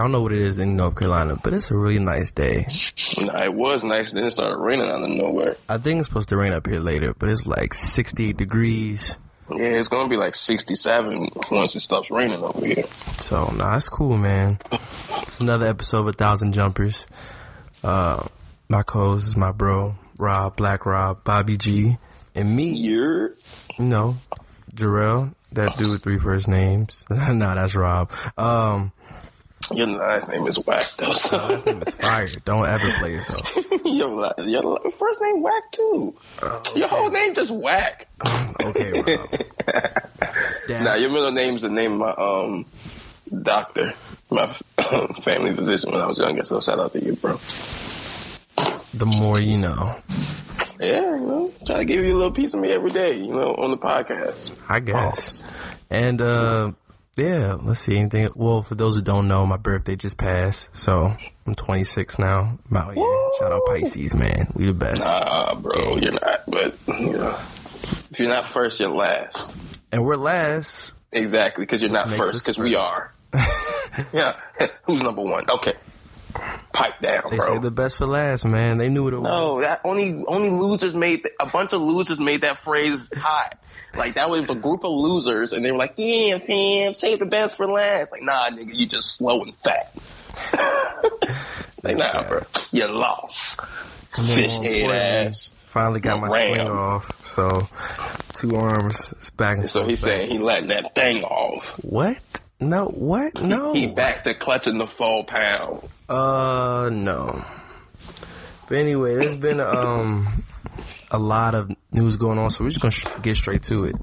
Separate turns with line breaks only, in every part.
I
don't
know what it is in North Carolina, but it's a really nice day.
Nah, it was nice, then it started raining out of nowhere.
I think it's supposed to rain up here later, but it's like 68 degrees.
Yeah, it's gonna be like 67 once it stops raining over here.
So, nah, it's cool, man. It's another episode of A Thousand Jumpers. Uh, my co-host is my bro, Rob, Black Rob, Bobby G, and me,
You're
you know, Jarrell, that dude with three first names. nah, that's Rob. Um,
your last name is Whack though. So.
last name is Fire. Don't ever play yourself.
your, your first name Whack too. Your whole name just Whack.
Okay. Damn.
Nah, your middle name's the name of my um doctor, my family physician when I was younger. So shout out to you, bro.
the more you know.
Yeah, you know, try to give you a little piece of me every day, you know, on the podcast.
I guess. And uh yeah, let's see anything. Well, for those who don't know, my birthday just passed, so I'm 26 now. I'm out here. Shout out Pisces, man. We the best.
Ah, bro, you're not. But you know, if you're not first, you're last.
And we're last.
Exactly, because you're not first, because we are. yeah, who's number one? Okay, pipe down,
They
bro.
say the best for last, man. They knew what it
no,
was.
No, that only only losers made a bunch of losers made that phrase hot. Like that was a group of losers, and they were like, "Yeah, fam, save the best for last." Like, nah, nigga, you just slow and fat. like, nah, bro, you lost. Fish head ass.
Finally got my
Ram.
swing off. So two arms, it's back and
So he's
back.
saying he letting that thing off.
What? No, what? No.
He back to clutching the full pound.
Uh, no. But anyway, there's been um a lot of news going on, so we're just gonna sh- get straight to it.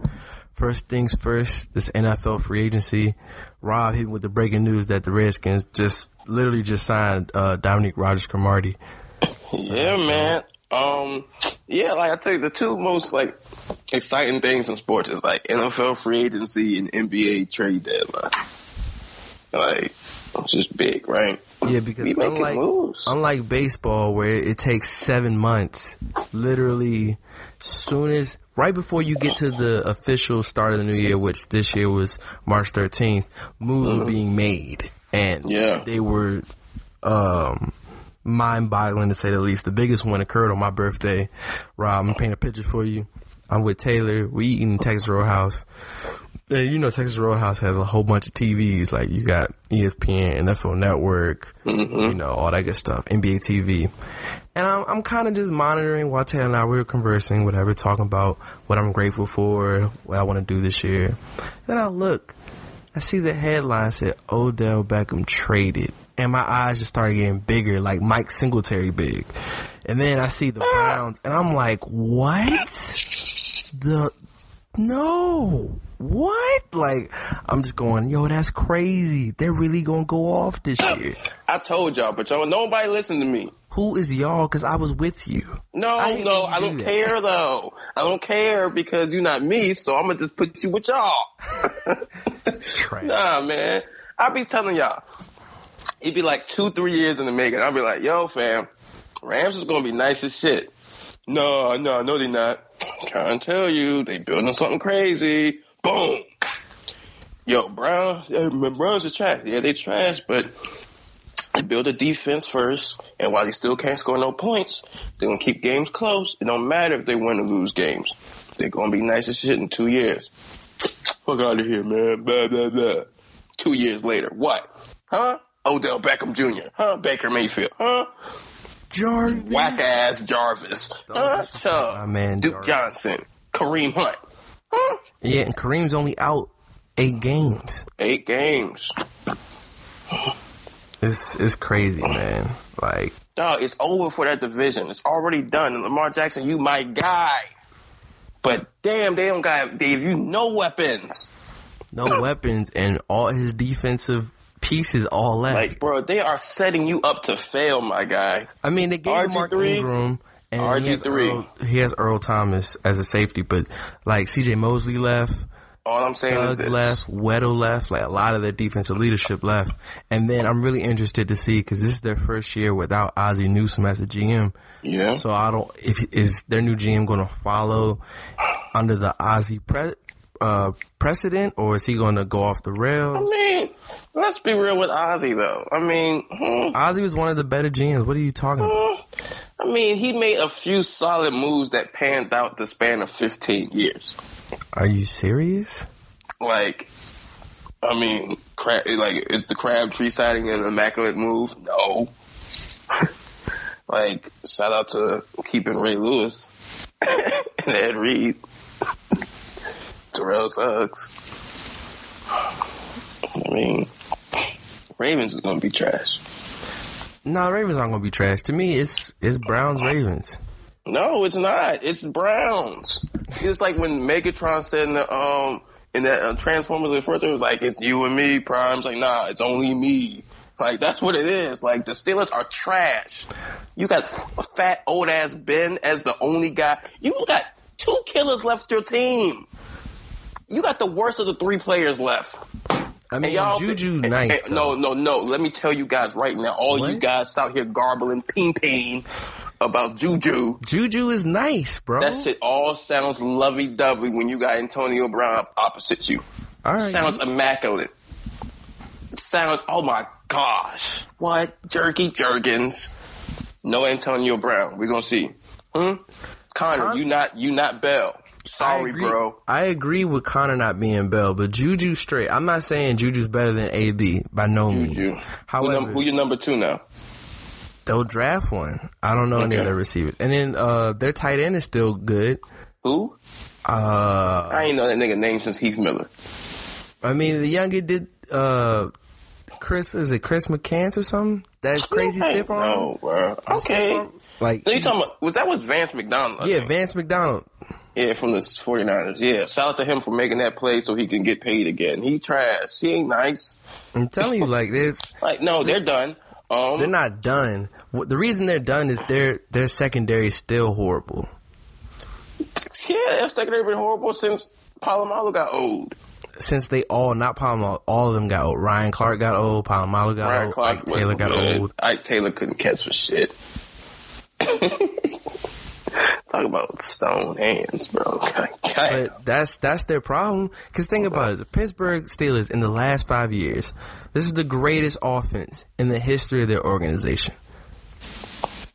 First things first, this NFL free agency. Rob hit with the breaking news that the Redskins just literally just signed uh, Dominique Rodgers Cromartie.
Yeah, man. Um, yeah, like I tell you, the two most like exciting things in sports is like NFL free agency and NBA trade deadline. Like, it's just big, right?
Yeah, because
We
unlike
moves.
unlike baseball, where it takes seven months, literally, soon as right before you get to the official start of the new year, which this year was March 13th, moves were being made, and
Mm-hmm. Yeah.
they were um, mind-boggling to say the least. The biggest one occurred on my birthday. Rob, I'm gonna paint a picture for you. I'm with Taylor. We eating in Texas Roadhouse. Yeah, you know Texas Roadhouse has a whole bunch of TVs. Like you got ESPN, NFL Network, mm-hmm. you know all that good stuff, NBA TV. And I'm I'm kind of just monitoring while Taylor and I we were conversing, whatever, talking about what I'm grateful for, what I want to do this year. Then I look, I see the headline said Odell Beckham traded, and my eyes just started getting bigger, like Mike Singletary big. And then I see the Browns, and I'm like, what? The no, what? Like, I'm just going, yo, that's crazy. They're really gonna go off this year.
I told y'all, but y'all nobody listened to me.
Who is y'all? Because I was with you.
No,
I
no, I
do
don't
that.
care though. I don't care because you're not me, so I'm gonna just put you with y'all. Nah, man. I be telling y'all, it'd be like two, three years in the making. I'd be like, yo, fam, Rams is gonna be nice as shit. No, no, no, they're not. I'm trying to tell you, they building something crazy. Boom. Yo, Browns, Browns are trash. Yeah, they trash, but they build a defense first, and while they still can't score no points, they're gonna keep games close. It don't matter if they win or lose games. They're gonna be nice as shit in two years. Fuck out of here, man. Blah blah blah. Two years later, what? Huh? Odell Beckham Jr. Huh? Baker Mayfield. Huh?
Jarvis.
Whack ass Jarvis. Huh?
my man
Duke
Jarvis.
Johnson. Kareem Hunt. Huh?
Yeah, and Kareem's only out eight games.
Eight games.
It's it's crazy, man. Like,
Dog, it's over for that division. It's already done. And Lamar Jackson, you my guy. But damn, they don't got they give you no weapons.
no weapons and all his defensive pieces all left.
Like, bro, they are setting you up to fail, my guy.
I mean, they gave him Mark
RG3?
Ingram and he has,
RG3.
Earl, he has Earl Thomas as a safety, but like C.J. Mosley left,
All I'm saying is
Suggs
this.
left, Weddle left, like a lot of their defensive leadership left. And then I'm really interested to see because this is their first year without Ozzie Newsome as the GM.
Yeah.
So I don't. If is their new GM going to follow under the Ozzie pre, uh, precedent, or is he going to go off the
I
rails?
mean, let's be real with Ozzie though. I mean, hmm,
Ozzie was one of the better GMs. What are you talking about?
I mean, he made a few solid moves that panned out the span of 15 years.
Are you serious?
Like, I mean, crab, like, is the Crabtree signing an immaculate move? No. like, shout out to keeping Ray Lewis and Ed Reed, Terrell Suggs. I mean, Ravens is gonna be trash.
No, Ravens aren't to be trash. To me, it's it's Browns Ravens.
No, it's not. It's Browns. It's like when Megatron said in the um in that uh, Transformers the first, it was like it's you and me. Prime's like, nah, it's only me. Like that's what it is. Like the Steelers are trash. You got fat old ass Ben as the only guy. You got two killers left your team. You got the worst of the three players left.
I mean,
y'all,
Juju
and-
nice.
and- no, no, no. Let me tell you guys right now. All you guys out here garbling ping ping about Juju.
Juju is nice, bro.
That shit all sounds lovey dovey when you got Antonio Brown opposite you.
All right.
Sounds immaculate. It sounds, oh my gosh. What? Jerky Jergens. No Antonio Brown. We're gonna see. Hmm? Connor,
Con-
you not, you not Bell.
I
Sorry,
agree,
bro.
I agree with Connor not being Bell, but Juju straight. I'm not saying Juju's better than AB by no
Juju.
means.
Who,
However,
num- who your number two now?
they'll draft one. I don't know any of
Okay.
their receivers, and then uh, their tight end is still good.
Who?
Uh,
I ain't know that nigga name since Heath Miller.
I mean, the younger did uh, Chris. Is it Chris McCants or something? That's crazy stiff arm.
No, bro. Okay.
Like
No, you talking about, was that was Vance McDonald? I
yeah,
think.
Vance McDonald.
Yeah, from the 49ers. Yeah, shout out to him for making that play so he can get paid again. He trash. He ain't nice.
I'm telling you, like this.
Like, no, they're done. Um,
They're not done. The reason they're done is their their secondary is still horrible.
yeah, their secondary been horrible since Polamalu got old.
Since they all not Polamalu, all of them got old. Ryan Clark got old. Polamalu got
Ryan
old.
Clark
Ike Taylor got
good.
old.
Ike Taylor couldn't catch for shit. Talk about stone hands, bro.
But that's that's their problem. Cause think about it, the Pittsburgh Steelers in the last five years, this is the greatest offense in the history of their organization,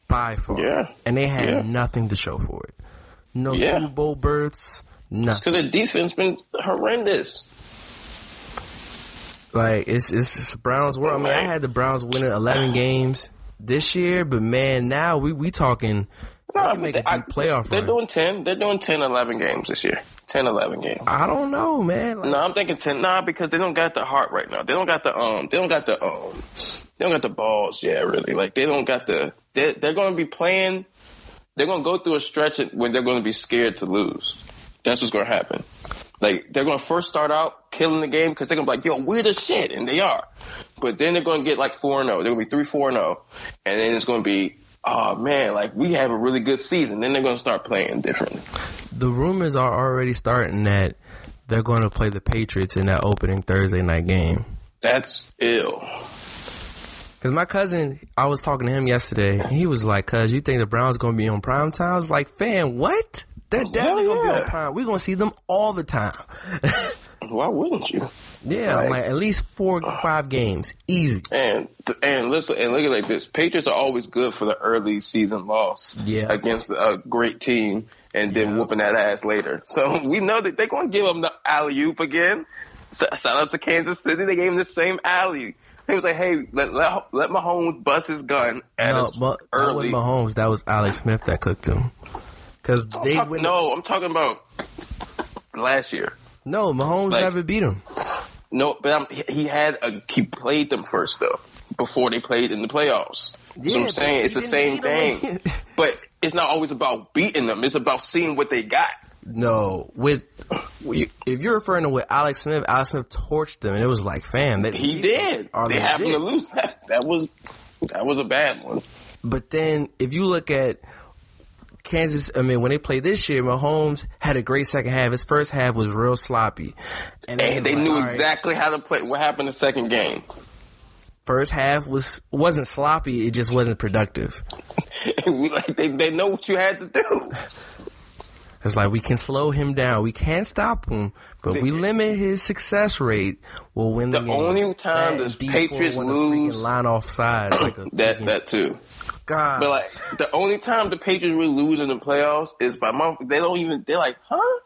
by far.
Yeah.
and they had
Yeah.
nothing to show for it. No
Yeah.
Super Bowl berths, nothing.
Because their defense been horrendous.
Like it's it's, it's Browns world. I mean, I had the Browns winning eleven games this year, but man, now we we talking. They can make
but
a deep playoff
They're
run.
doing 10. They're doing 10, 11 games this year. 10, 11 games.
I don't know, man. Like,
No, I'm thinking ten. Nah, because they don't got the heart right now. They don't got the um. They don't got the um. They don't got the balls. Yeah, really. Like they don't got the. They're, they're going to be playing. They're going to go through a stretch when they're going to be scared to lose. That's what's going to happen. Like they're gonna first start out killing the game because they're gonna be like, "Yo, we're the shit," and they are. But then they're gonna get like four and zero. They're gonna be three, four and zero, and then it's gonna be, oh man, like we have a really good season. Then they're gonna start playing differently.
The rumors are already starting that they're going to play the Patriots in that opening Thursday night game.
That's ill.
Cause my cousin, I was talking to him yesterday, and he was like, "Cuz you think the Browns gonna be on prime time?" I was like, "Fam, what? They're oh, definitely gonna be on prime. We're gonna see them all the time."
Why wouldn't you?
yeah, I'm like at least four, uh, five games, easy.
And and listen and look at it like this. Patriots are always good for the early season loss
Yeah.
against a great team and then
Yeah.
whooping that ass later. So we know that they're going to give them the alley oop again. So, shout out to Kansas City. They gave him the same alley. He was like, "Hey, let let, let Mahomes bust his gun at
No, but
early."
Mahomes. That was Alex Smith that cooked him. Cause they
talk-
win.
no, I'm talking about last year.
no, Mahomes
Like-
never beat him.
No, but I'm, he- had a, he played them first though before they played in the playoffs. so
Yeah,
I'm saying it's the same thing, but it's not always about beating them. It's about seeing what they got.
No, with if you're referring to with Alex Smith, Alex Smith torched them, and it was like, fam, that
He did.
are
They happened to lose. That, that was that was a bad one.
But then if you look at Kansas, I mean, when they played this year, Mahomes had a great second half. His first half was real sloppy, and,
And they
like,
knew
right,
exactly how to play. What happened in the second game?
First half was wasn't sloppy. It just wasn't productive.
we, like they they know what you had to do.
It's like we can slow him down. We can't stop him, but we limit his success rate, we'll win the,
The
game.
only time
That
the Patriots lose-
line off sides, like
That that too.
God.
But like the only time the Patriots really lose in the playoffs is by month. They don't even. They're like, huh?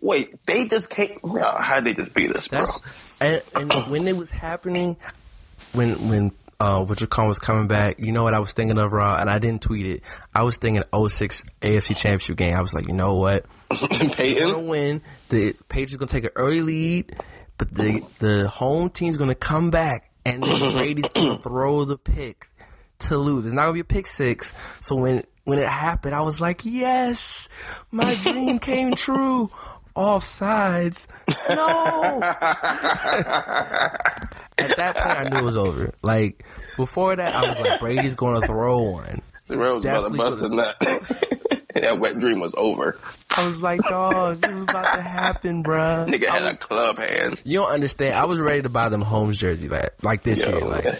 Wait, they just can't. How would they just beat us, bro?
And, and when it was happening, when when uh Richard call was coming back, you know what I was thinking of, Raw, and I didn't tweet it. I was thinking 06 AFC Championship game. I was like, you know what, we're gonna
Peyton.
win. The Patriots gonna take an early lead, but the the home team's gonna come back, and then Brady's gonna throw the pick to lose. It's not gonna be a pick six. So when when it happened, I was like, yes, my dream came true. Offsides. No. At that point, I knew it was over. Like before that, I was like, Brady's going to throw one.
The Rose was about to bust in that. that wet dream was over.
I was like, dog, it was about to happen, bruh.
Nigga
I
had
was-
a club hand.
you don't understand. I was ready to buy them Holmes jersey like, like this
Yo,
year. Like,
man.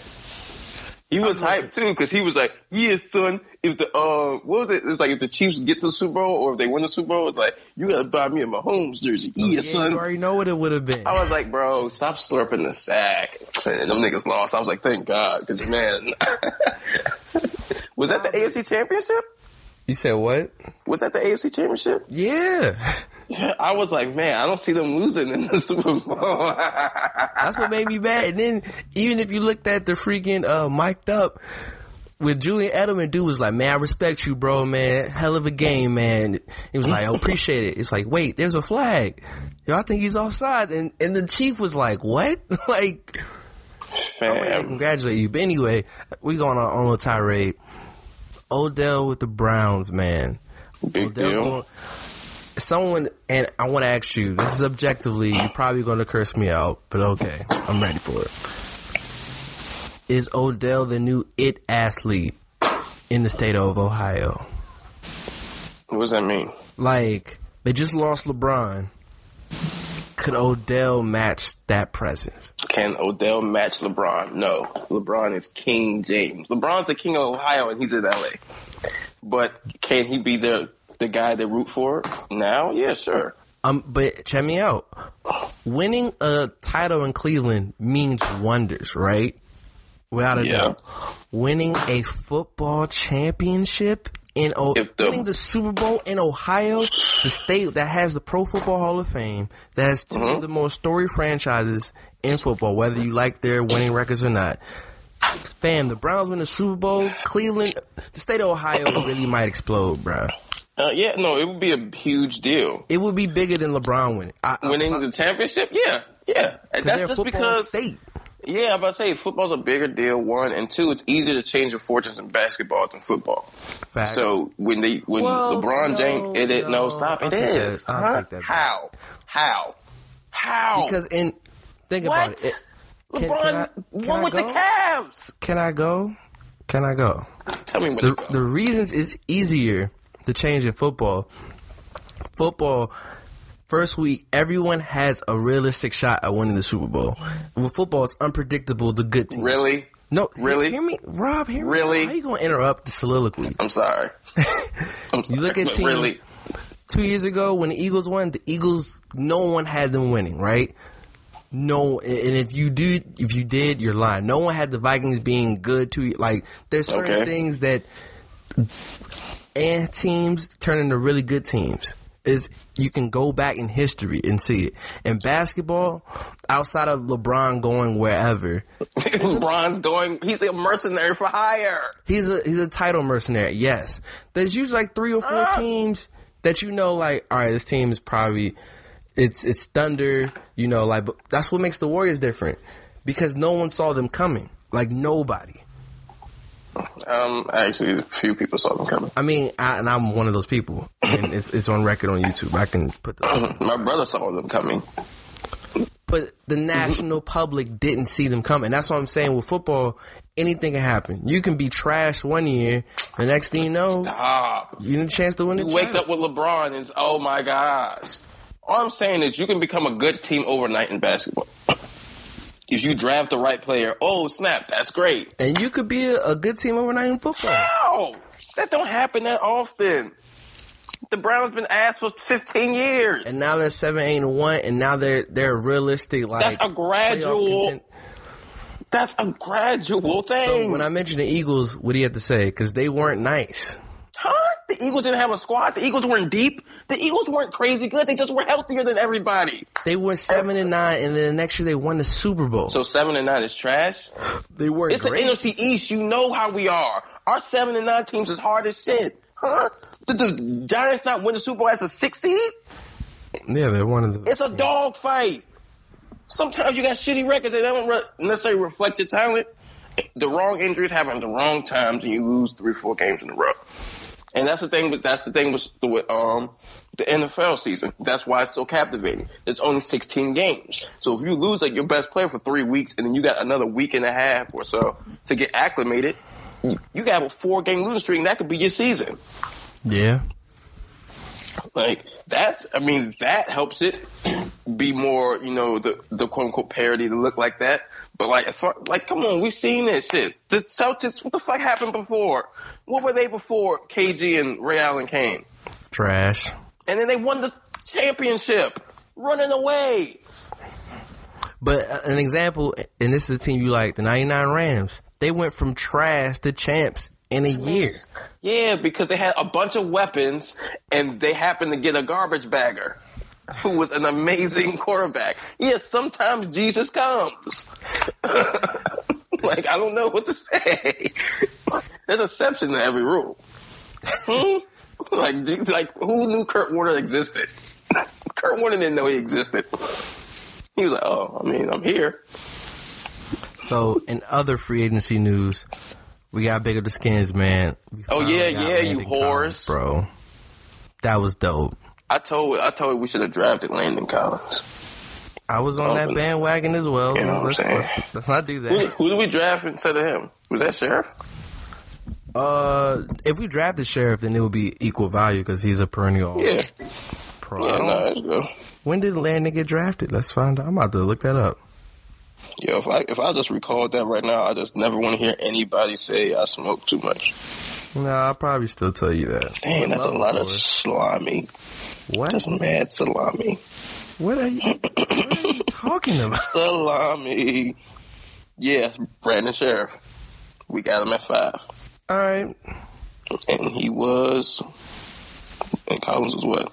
He was hyped too because he was like, "Yeah, son. If the uh, what was it? It's like if the Chiefs get to the Super Bowl or if they win the Super Bowl, it's like you gotta buy me a Mahomes jersey. Yeah,
yeah,
son.
you already know what it would have been.
I was like, bro, stop slurping the sack. And them niggas lost. I was like, thank God, because man, was that the AFC Championship?
you said what?
Was that the AFC Championship?
Yeah.
I was like, man, I don't see them losing in the Super Bowl.
That's what made me mad. And then even if you looked at the freaking uh mic'd up with Julian Edelman, dude was like, Man, I respect you, bro, man. Hell of a game, man. He was like, I appreciate it. It's like, wait, there's a flag. Yo, I think he's offside. And and the chief was like, What? like I congratulate you. But anyway, we going on, on a tirade. Odell with the Browns, man.
Big
Odell's
deal.
going- someone, and I want to ask you. This is objectively, you're probably going to curse me out, but okay, I'm ready for it. Is Odell the new it athlete in the state of Ohio?
What does that mean?
Like they just lost LeBron. Could Odell match that presence?
Can Odell match LeBron? No. LeBron is King James. LeBron's the king of Ohio and he's in LA. But can he be the the guy they root for now? Yeah, sure.
Um, but check me out. Winning a title in Cleveland means wonders, right? Without a
Yeah.
doubt. Winning a football championship in o-
the-
winning the Super Bowl in Ohio, the state that has the Pro Football Hall of Fame, that has 2
Mm-hmm.
of the most storied franchises in football, whether you like their winning records or not. Fam, the Browns win the Super Bowl, Cleveland, the state of Ohio really might explode, bro.
Uh, yeah, no, it would be a huge deal.
It would be bigger than LeBron winning. I, I-
Winning the championship? Yeah, yeah. And
Because they're
that's just because
state.
Yeah, I'm about to say football's a bigger deal. One and two, it's easier to change your fortunes in basketball than football.
Facts.
So when they when
Well,
LeBron
no,
James, it is no,
no.
stop.
I'll
It
take
is.
that. I'll
Huh?
take that.
How? How? How?
because in think
what?
about it. Can-
LeBron
can I- can
won
I
with the
go?
Cavs.
Can I go? Can I go?
Tell me what
the, the reasons it's easier to change in football. Football, first week, everyone has a realistic shot at winning the Super Bowl. With football, it's unpredictable. The good team.
really?
No,
Really?
Hear me, Rob. Hear
Really?
me. How you gonna interrupt the soliloquy?
I'm sorry.
You look at teams.
really.
Two years ago, when the Eagles won, the Eagles, no one had them winning, right? No, and if you do, if you did, you're lying. No one had the Vikings being good to you. like. There's certain
Okay.
things that and teams turn into really good teams. Is you can go back in history and see it. In basketball, outside of LeBron going wherever,
LeBron's going. He's a mercenary for hire.
he's a he's a title mercenary. Yes, there's usually like three or four
Ah.
teams that you know, like, all right, this team is probably it's it's Thunder. You know, like, but that's what makes the Warriors different because no one saw them coming. Like nobody.
Um, actually, a few people saw them coming.
I mean, I, and I'm one of those people, and it's it's on record on YouTube. I can put the
My brother saw them coming.
but the national public didn't see them coming. That's what I'm saying with football. Anything can happen. You can be trash one year, the next thing you know,
Stop.
you get a chance to win the
You wake
title.
up with LeBron and it's, oh my gosh. All I'm saying is you can become a good team overnight in basketball. If you draft the right player, oh snap, that's great.
and you could be a, a good team overnight in football.
How? That don't happen that often. The Browns been asked for 15 years.
And now they're seven, eight, and one, and now they're they're realistic. Like
That's a gradual. That's a gradual thing.
So when I mentioned the Eagles, what do you have to say? Because they weren't nice.
Huh? The Eagles didn't have a squad. The Eagles weren't deep. The Eagles weren't crazy good. They just were healthier than everybody.
They were seven and nine, and then the next year they won the Super Bowl.
So seven and nine is trash.
they weren't
It's
great.
the NFC East. You know how we are. Our seven and nine teams is hard as shit. Huh? Did the Giants not win the Super Bowl as a six seed?
yeah, they're one of the.
It's a dog fight. Sometimes you got shitty records that don't re- necessarily reflect your talent. The wrong injuries happen at the wrong times, and you lose three, four games in a row. And that's the thing. But that's the thing with, with um the NFL season. That's why it's so captivating. It's only 16 games. So if you lose like your best player for three weeks, and then you got another week and a half or so to get acclimated, you, you got a four game losing streak, and that could be your season.
Yeah,
Like that's, I mean, that helps it be more, you know, the the quote unquote parody to look like that. But like, as far like, come on, we've seen this shit. The Celtics, what the fuck happened before? What were they before KG and Ray Allen came?
trash.
And then they won the championship, running away.
But uh, an example, and this is a team you like, the '99 Rams. They went from trash to champs in a year.
Yeah, because they had a bunch of weapons, and they happened to get a garbage bagger. Who was an amazing quarterback. Yeah, sometimes Jesus comes. like, I don't know what to say. There's exception to every rule. Hmm? Like, like, who knew Kurt Warner existed? Kurt Warner didn't know he existed. He was like, oh, I mean, I'm here.
So, in other free agency news, we got big up the skins, man.
Oh, yeah, yeah, you
Landon
whores.
Collins, bro. That was dope.
I told, I told we should have drafted Landon Collins.
I was on that bandwagon as well.
You know
So let's, let's let's not do that.
who did we draft instead of him? Was that Scherff?
Uh, if we draft the Scherff, then it would be equal value because he's a perennial
Yeah.
pro.
Yeah, no, let's go.
When did Landon get drafted? Let's find out. I'm about to look that up.
Yeah, if I if I just record that right now, I just never want to hear anybody say I smoke too much.
No, I'll probably still tell you that.
Dang, that's a lot of salami.
What?
That's mad salami.
What are you? what are you talking about?
Salami. Yes, Brandon Scherff. We got him at five,
All right.
and he was. And Collins was what?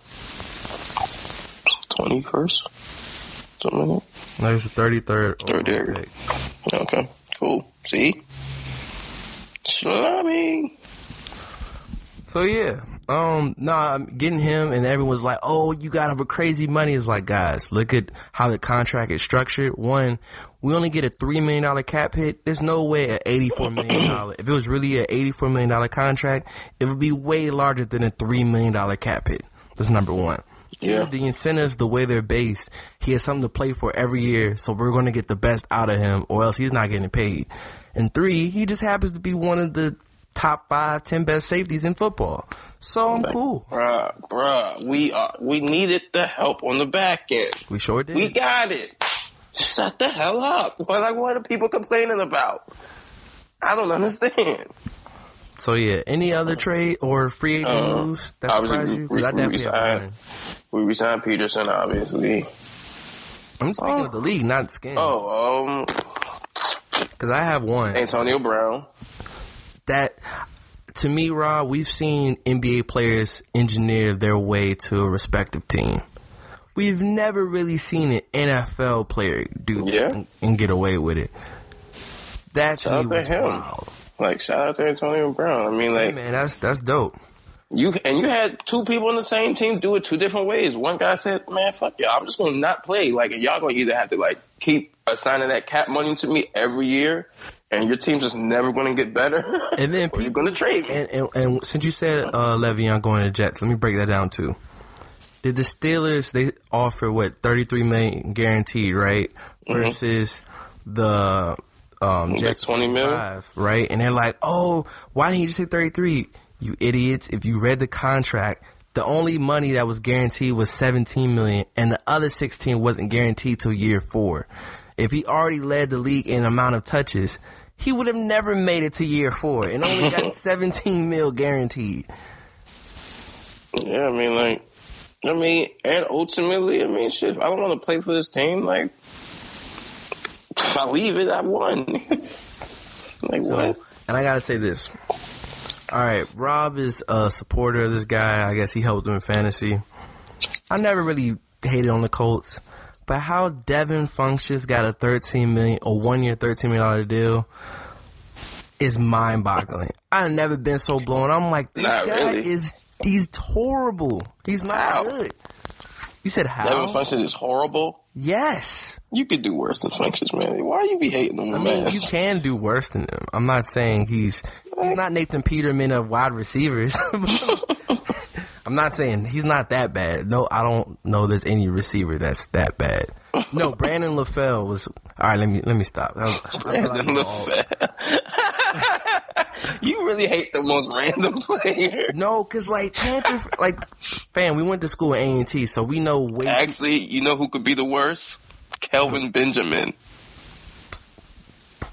Twenty first, something like
No, he's the 33rd.
Third
overall
area.
pick.
that. Okay, cool. See, salami.
So yeah, Um, no, I'm getting him, and everyone's like, "Oh, you got him for crazy money." It's like, guys, look at how the contract is structured. One, we only get a three million dollar cap hit. There's no way a eighty four million dollar. if it was really a eighty four million dollar contract, it would be way larger than a three million dollar cap hit. That's number one.
Yeah.
The incentives, the way they're based, he has something to play for every year, so we're going to get the best out of him, or else he's not getting paid. And three, he just happens to be one of the top five, ten best safeties in football. So I'm cool.
Bruh, bruh, we uh, we needed the help on the back end.
We sure did.
We got it. Shut the hell up. What like what are people complaining about? I don't understand.
so yeah, any other trade or free agent
Uh,
moves that
obviously,
surprise you? Because I definitely
resigned. We resigned Peterson, obviously.
I'm speaking of the league, not skins.
Oh, um,
Because I have one.
Antonio Brown.
To me, Rob, we've seen NBA players engineer their way to a respective team. We've never really seen an NFL player do that and, and get away with it. That's
Shout out to him.
wild.
Like shout out to Antonio Brown. I mean,
Hey,
like
man, that's that's dope.
you and you had two people on the same team do it two different ways. One guy said, "Man, fuck y'all, I'm just gonna not play." Like, y'all gonna either have to like keep assigning that cap money to me every year, and your team's just never gonna get better.
And then
or you're
people-
gonna trade.
And, and and since you said uh, Le'Veon going to Jets, let me break that down too. Did the Steelers they offer what thirty three million guaranteed, right? Versus the um, Jets
20 mil?
25, right? And they're like, "Oh, why didn't you just say thirty three? You idiots! If you read the contract." The only money that was guaranteed was 17 million and the other 16 wasn't guaranteed till year 4. If he already led the league in amount of touches, he would have never made it to year 4 and only got 17 mil guaranteed.
Yeah, I mean, like, I mean, and ultimately, I mean, shit, if I don't want to play for this team, like, if I leave it, I won. like,
So,
what?
and I gotta say this. All right, Rob is a supporter of this guy. I guess he helped him in fantasy. I never really hated on the Colts, but how Devin Funchess got a thirteen million, a one year, thirteen million dollar deal is mind boggling. I've never been so blown. I'm like, this
Not
guy
really.
is he's horrible. He's not
How?
good. You said how?
Devin Funchess is horrible.
yes.
You could do worse than Funchess, man. Why you be hating on
I mean,
man?
you can do worse than him. I'm not saying he's he's not Nathan Peterman of wide receivers. I'm not saying he's not that bad. No, I don't know there's any receiver that's that bad. No, Brandon LaFell was all right. Let me let me stop. I, I
Brandon LaFell. you really hate the most random player.
no, cause like Panther, like fam, we went to school at A and T, so we know way.
Actually, you know who could be the worst? Kelvin Benjamin.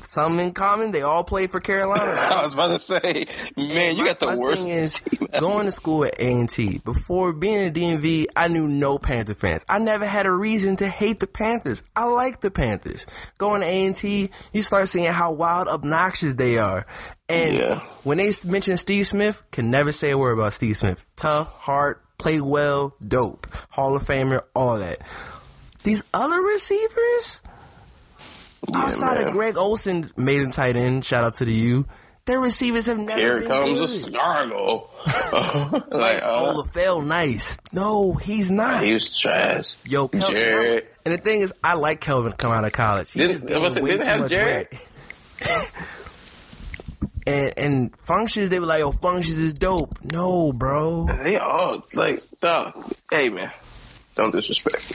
Some in common. They all played for Carolina.
I was about to say, man, you got the
My
worst.
thing is going to school at A and T. Before being a DMV, I knew no Panther fans. I never had a reason to hate the Panthers. I like the Panthers. Going to A and T, you start seeing how wild, obnoxious they are. And
Yeah.
when they mention Steve Smith, can never say a word about Steve Smith. Tough, hard, play well, dope, Hall of Famer, all that. These other receivers, outside
man.
of Greg Olsen, amazing tight end. Shout out to the U. Their receivers have never
Here
been
comes
good.
a Scargo. like,
Oh,
uh,
LaFell, nice. No, he's not.
he was trash.
Yo, Kelvin.
Jared.
And the thing is, I like Kelvin come out of college. He
Didn't-
just
I
gained
was gonna
way
didn't
too
have
much
Jared?
weight. and and Funchess, they were like, "Yo, Funchess is dope." No, bro.
They all like, dog. Hey, man, don't disrespect.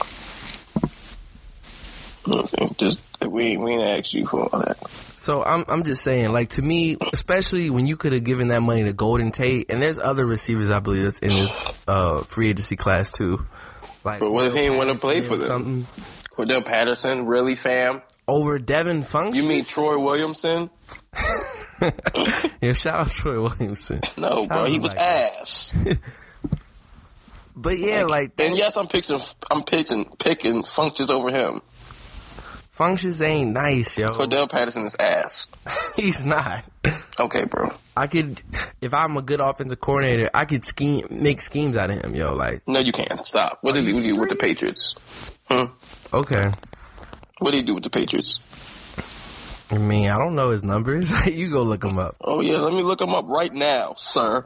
Just we we ain't ask you for all that.
So I'm I'm just saying, like to me, especially when you could have given that money to Golden Tate, and there's other receivers I believe that's in this uh, free agency class too. Like,
But what if he didn't wanna play for them?
Something
Cordell Patterson, really, fam?
over Devin Funchess.
You mean Troy Williamson?
Yeah, shout out Troy Williamson.
No, bro, he was
like
ass.
But yeah, like
And yes, I'm picking, I'm picking, picking Funchess over him.
Functions ain't nice, yo.
Cordell Patterson is ass.
He's not.
Okay, bro.
I could, if I'm a good offensive coordinator, I could scheme, make schemes out of him, yo. Like,
No, you can't. Stop. What did he
you
do with the? Patriots? Hmm?
okay.
What did he do with the Patriots?
I mean, I don't know his numbers. you go look him up.
Oh yeah, let me look him up right now, sir.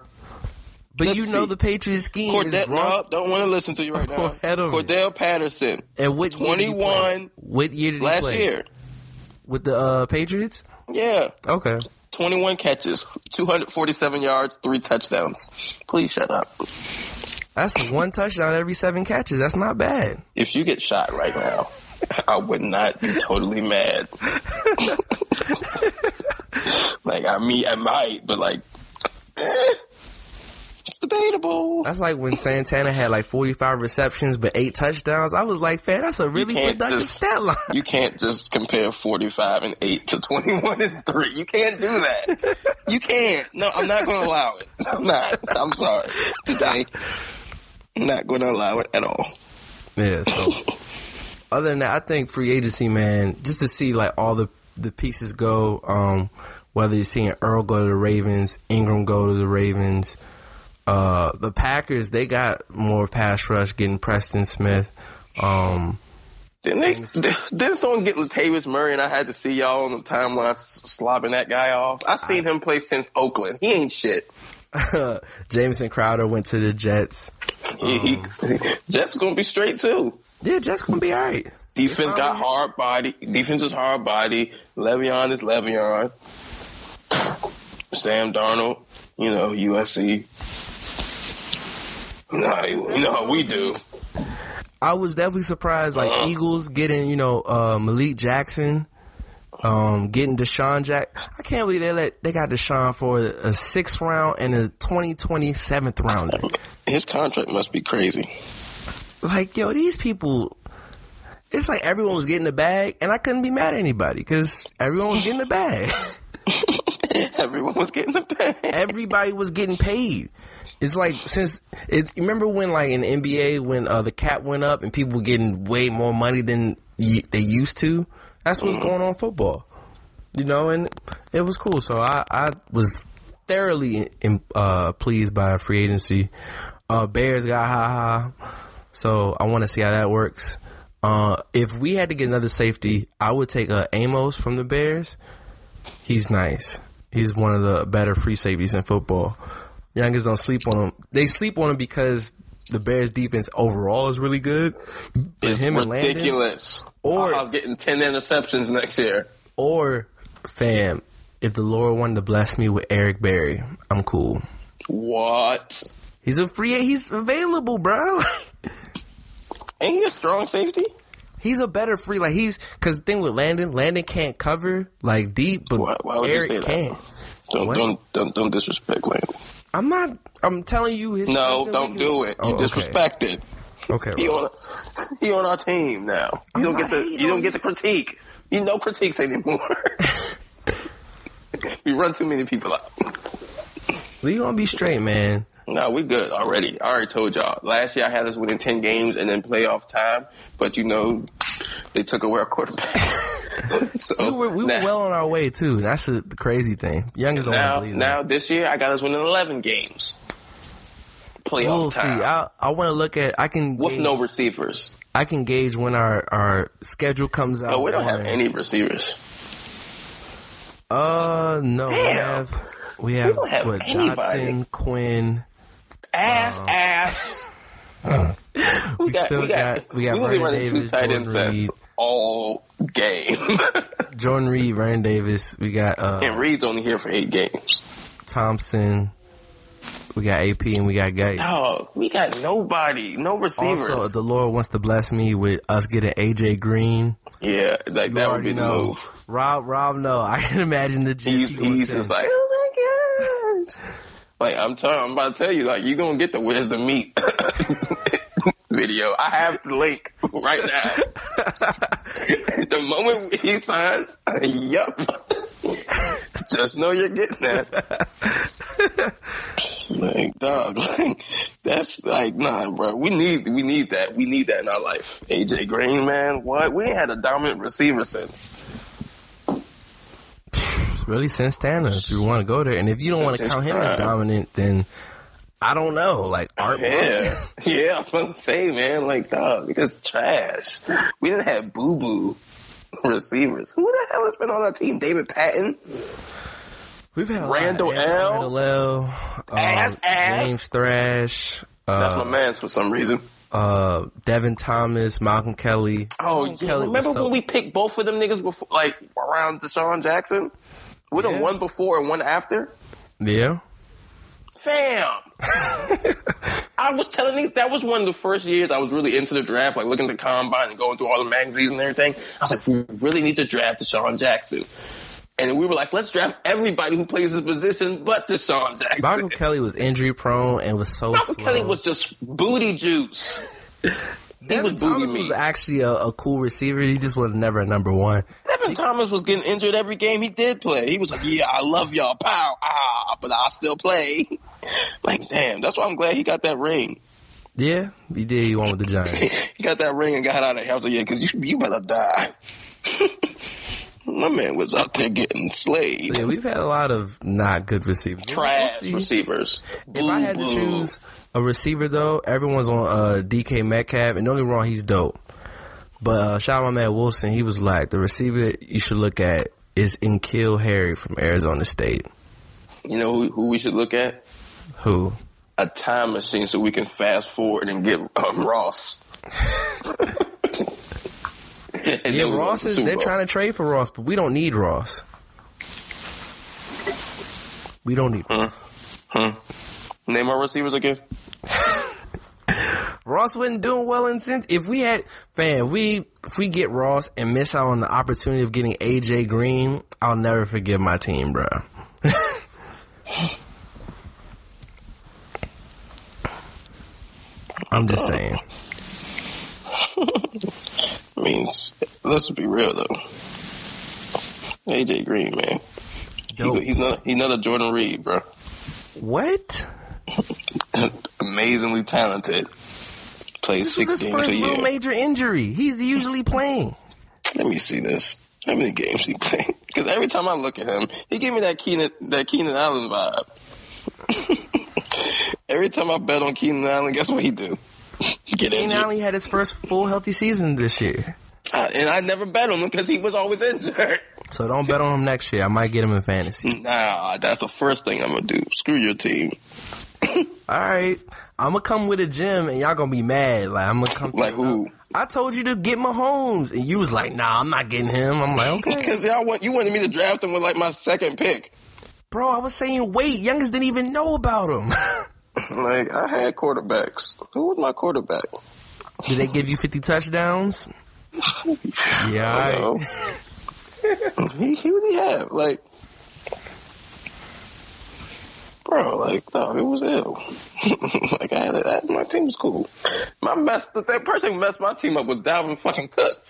But
Let's
you know
see.
the Patriots scheme
Cordell,
Gronk
no, don't want to listen to you right now.
ahead of me.
Cordell Patterson,
and what year did he play?
21
What year did
last year.
with the uh, Patriots?
Yeah,
Okay.
21 catches, 247 yards, three touchdowns. Please shut up.
That's one touchdown every seven catches. That's not bad.
If you get shot right now, I would not be totally mad. like I mean, I might, but like, it's debatable.
That's like when Santana had like 45 receptions but eight touchdowns. I was like, man, that's a really productive
just-
stat line.
You can't just compare 45 and 8 to 21 and 3. You can't do that. You can't. No, I'm not going to allow it. I'm not. I'm sorry. Today, I'm not going to allow it at all.
Yeah, so other than that, I think free agency, man, just to see like all the the pieces go, um, whether you're seeing Earl go to the Ravens, Ingram go to the Ravens, uh, the Packers, they got more pass rush getting Preston Smith. Um,
Didn't they? Didn't someone get Latavius Murray and I had to see y'all on the timeline slobbing that guy off? I've seen him play since Oakland. He ain't shit.
Jamison Crowder went to the Jets.
He, he, Jets gonna be straight too.
Yeah, Jets gonna be alright.
Defense got hard body. Defense is hard body. Le'Veon is Le'Veon. Sam Darnold, you know USC. You know, how, you know how we do.
I was definitely surprised, like
Uh-huh.
Eagles getting, you know, uh, Malik Jackson, um, getting DeSean Jack. I can't believe they let they got DeSean for a sixth round and a 2020 seventh rounder.
His contract must be crazy.
Like, yo, these people. It's like everyone was getting the bag, and I couldn't be mad at anybody because everyone was getting the bag.
Everyone was getting the bag.
Everybody was getting paid. It's like since it's remember when like in the NBA when uh, the cap went up and people were getting way more money than y- they used to. That's what's going on football, you know, and it was cool. So I I was thoroughly in, uh, pleased by free agency. Uh, Bears got ha ha, so I want to see how that works. Uh, if we had to get another safety, I would take uh, Amos from the Bears. He's nice. He's one of the better free safeties in football. Youngers don't sleep on him. They sleep on him because the Bears defense overall is really good. But
It's
him and Landon,
ridiculous.
Or-
I was getting ten interceptions next year.
or fam, if the Lord wanted to bless me with Eric Berry, I'm cool.
What?
He's a free. He's available, bro.
Ain't he a strong safety?
he's a better free. Like he's because the thing with Landon, Landon can't cover like deep, but
Why- why would you
Eric can.
Don't don't don't don't disrespect Landon.
I'm not. I'm telling you his.
No, don't do it. You
Oh, okay.
disrespected.
Okay,
He on he on our team now. You
I'm
don't get the you don't get the critique. You no critiques anymore. we run too many people out.
we gonna be straight, man.
No, we good already. I already told y'all. Last year I had us winning ten games and then playoff time, but you know they took away our quarterback. so
We were we were well on our way too. That's the, the crazy thing. Don't want to
now
believe
now
that.
this year I got us winning eleven games. Playoff
We'll see. I I want to look at. I can
with
gauge,
no receivers.
I can gauge when our our schedule comes out.
No, we don't have any receivers.
Uh, no, we have we have,
don't have
what
anybody.
Doctson, Quinn.
Ass,
Uh,
ass. we,
We still got- we got
gonna be
Vernon
running
Davis,
two tight end
Jordan Reed.
sets all game.
Jordan Reed, Ryan Davis. We got uh
and Reed's only here for eight games.
Thompson. We got AP and we got Gay.
Oh, we got nobody, no receivers.
Also, the Lord wants to bless me with us getting AJ Green.
yeah, like
You
that would be the
know.
move.
Rob, Rob, no, I can imagine the gist
He's, he's just like, oh my gosh. Like I'm telling, I'm about to tell you, like you're gonna get the where's the meat video. I have the link right now. the moment he signs, yup. Just know you're getting that. Like dog, like that's like nah, bro. We need we need that. We need that in our life. AJ Green, man, what? We ain't had a dominant receiver since.
really since Tanner, if you want to go there. And if you don't want to count him as dominant, then I don't know. Like Art
Yeah, yeah. I was gonna say, man, like dog, because trash. We didn't have boo boo receivers. Who the hell has been on our team? David Patten.
We've had a
Randall
lot.
L.
Randle El. Um,
Ass, ass.
James Thrash.
That's
Uh,
my man's for some reason.
uh, Devin Thomas, Malcolm Kelly.
Oh,
Malcolm
yeah.
Kelly
remember
so-
when we picked both of them niggas before, like around DeSean Jackson? Was
Yeah.
it one before and one after?
Yeah.
Fam. I was telling these that was one of the first years I was really into the draft, like looking at the combine and going through all the magazines and everything. I was like, we really need to draft DeSean Jackson. And we were like, let's draft everybody who plays his position but DeSean Jackson.
Malcolm Kelly was injury prone and was so
Malcolm
slow.
Kelly was just booty juice. he
Devin
was booty
Thomas was actually a, a cool receiver. He just was never a number one.
Thomas was getting injured every game he did play. He was like, "Yeah, I love y'all, pow, ah, but I still play." like, damn, that's why I'm glad he got that ring.
Yeah, he did. He won with the Giants.
He got that ring and got out of here. I was like, "Yeah, because you you better die." My man was out there getting slayed.
yeah, we've had a lot of not good receivers.
Trash
We'll
receivers.
If I had to
Boo-boo.
choose a receiver, though, everyone's on uh, DK Metcalf, and don't get me wrong, he's dope. But uh, shout out my man Wilson, he was like the receiver you should look at is N'Keal Harry from Arizona State.
you know who, who we should look at?
Who?
A time machine so we can fast forward and get um, Ross. And
Yeah, Ross is. They're trying to trade for Ross, but we don't need Ross. We don't need Ross. Hmm.
Name our receivers again.
Ross wasn't doing well in since if we had fan we if we get Ross and miss out on the opportunity of getting AJ Green, I'll never forgive my team, bro. I'm just saying.
I mean, let's be real though. AJ Green, man, he, he's not he's not a Jordan Reed, bro.
What?
Amazingly talented. Plays
This
six games a year.
major injury. He's usually playing.
Let me see this. How many games he played? Because every time I look at him, he gave me that Keenan that Keenan Allen vibe. every time I bet on Keenan Allen, guess what he do? Get
Keenan. Allen had his first full healthy season this year.
Uh, and I never bet on him because he was always injured.
So don't bet on him next year. I might get him in fantasy.
Nah, that's the first thing I'm gonna do. Screw your team.
All right, I'm gonna come with a gym, and y'all gonna be mad. Like I'm gonna come.
Like who?
I told you to get Mahomes, and you was like, "Nah, I'm not getting him." I'm like, "Okay,
Because y'all want you wanted me to draft him with like my second pick.
bro." I was saying, wait, youngest didn't even know about him.
Like I had quarterbacks. Who was my quarterback?
Did they give you 50 touchdowns? Yeah, right.
he he he have? Like Bro, like, no, it was ill. like, I had it, my team was cool. My mess, that person who messed my team up was Dalvin fucking Cook.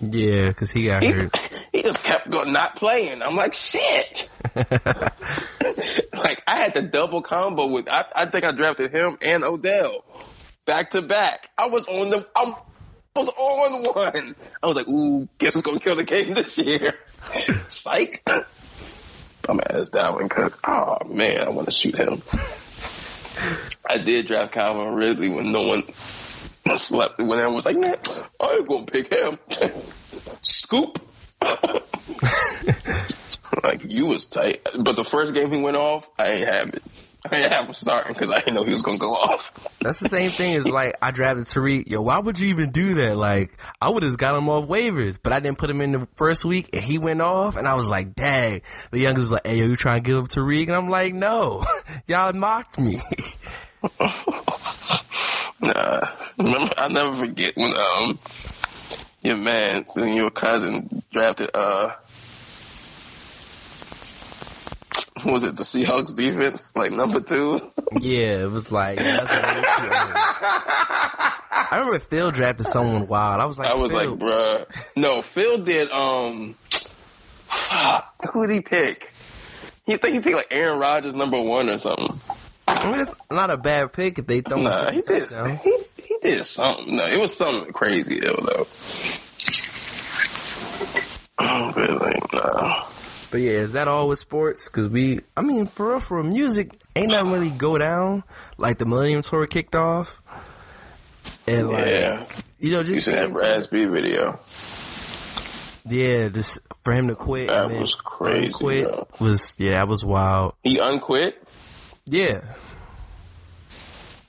yeah, because he got
He,
hurt.
he just kept going, not playing. I'm like, shit. like, I had the double combo with, I, I think I drafted him and Odell back to back. I was on the, I was on one. I was like, ooh, guess who's gonna kill the game this year? Psych. I'm ass Dalvin Cook. Oh man, I want to shoot him. I did draft Calvin Ridley when no one slept. When I was like, man, I ain't gonna pick him. Scoop. like you was tight, but the first game he went off, I ain't have it. I didn't him starting because I didn't know he was gonna go off.
That's the same thing as like I drafted Tarik. Yo, why would you even do that? Like I would have got him off waivers, but I didn't put him in the first week and he went off and I was like, dang. The youngest was like, hey, yo, you trying to give up Tarik? And I'm like, no, y'all mocked me.
Nah, remember, I never forget when um your man, so your cousin drafted uh. what Was it the Seahawks defense, like number two?
yeah, it was like, that's way too early. I remember Phil drafted someone wild. I was like,
I was
Phil,
like, bruh. No, Phil did. Um, who did he pick? He think he picked like Aaron Rodgers number one or something.
I mean, it's not a bad pick if they throw him
Nah, he did.
touchdown.
He, he did something. No, it was something crazy though. though. Oh, like, nah.
But yeah, is that all with sports? Because we, I mean, for real, for music, ain't nothing really go down. Like the Millennium Tour kicked off, and like
Yeah.
you know,
You
just
should have
seeing
video.
Yeah, just for him to quit.
That
and then
was crazy,
Quit
yo.
was yeah, that was wild.
He unquit.
Yeah,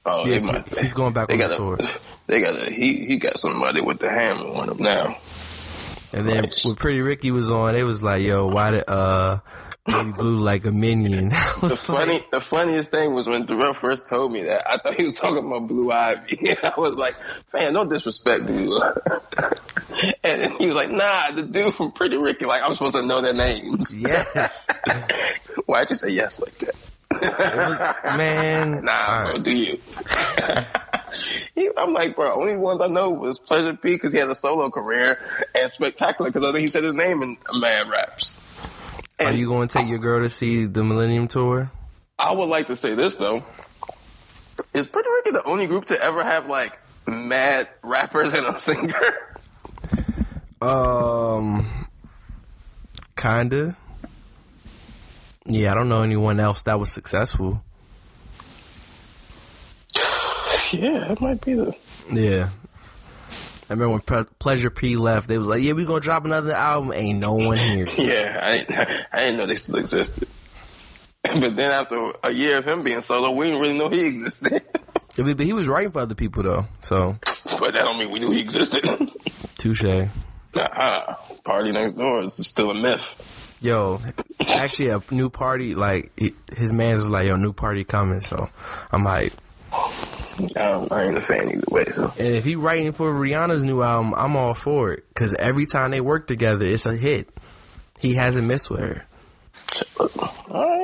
Oh,
yes,
might,
he's going back on the tour.
They got a he. He got somebody with the hammer on him now.
And then when Pretty Ricky was on, it was like, yo, why did uh Baby Blue like a minion?
The funny,
like,
the funniest thing was when Darrell first told me that. I thought he was talking about Blue Ivy. I was like, "Man, no disrespect, Blue." and then he was like, "Nah, the dude from Pretty Ricky." Like I'm supposed to know their names.
yes,
Why'd you say yes like that?
it was man.
Nah,
all
bro, do you? He- I'm like, bro, only ones I know was Pleasure P because he had a solo career and Spectacular because I think he said his name in Mad Raps.
Are you going to take your girl to see the Millennium Tour?
I would like to say this though. Is Pretty Ricky the only group to ever have like mad rappers and a singer?
Um, kinda. Yeah, I don't know anyone else that was successful.
Yeah, that might be the.
Yeah. I remember when Pre- Pleasure P left, they was like, "Yeah, we gonna drop another album." Ain't no one here.
Yeah, I didn't, I didn't know they still existed. But then after a year of him being solo, we didn't really know he existed.
Yeah, but but he was writing for other people though, so
but that don't mean we knew he existed.
touche.
nah, Party Next Door is still a myth.
Yo, actually, a new party like he, his man's was like, "Yo, new party coming." So I'm like,
I, I ain't a fan either way. So.
and if he writing for Rihanna's new album, I'm all for it because every time they work together, it's a hit. He hasn't missed with her.
I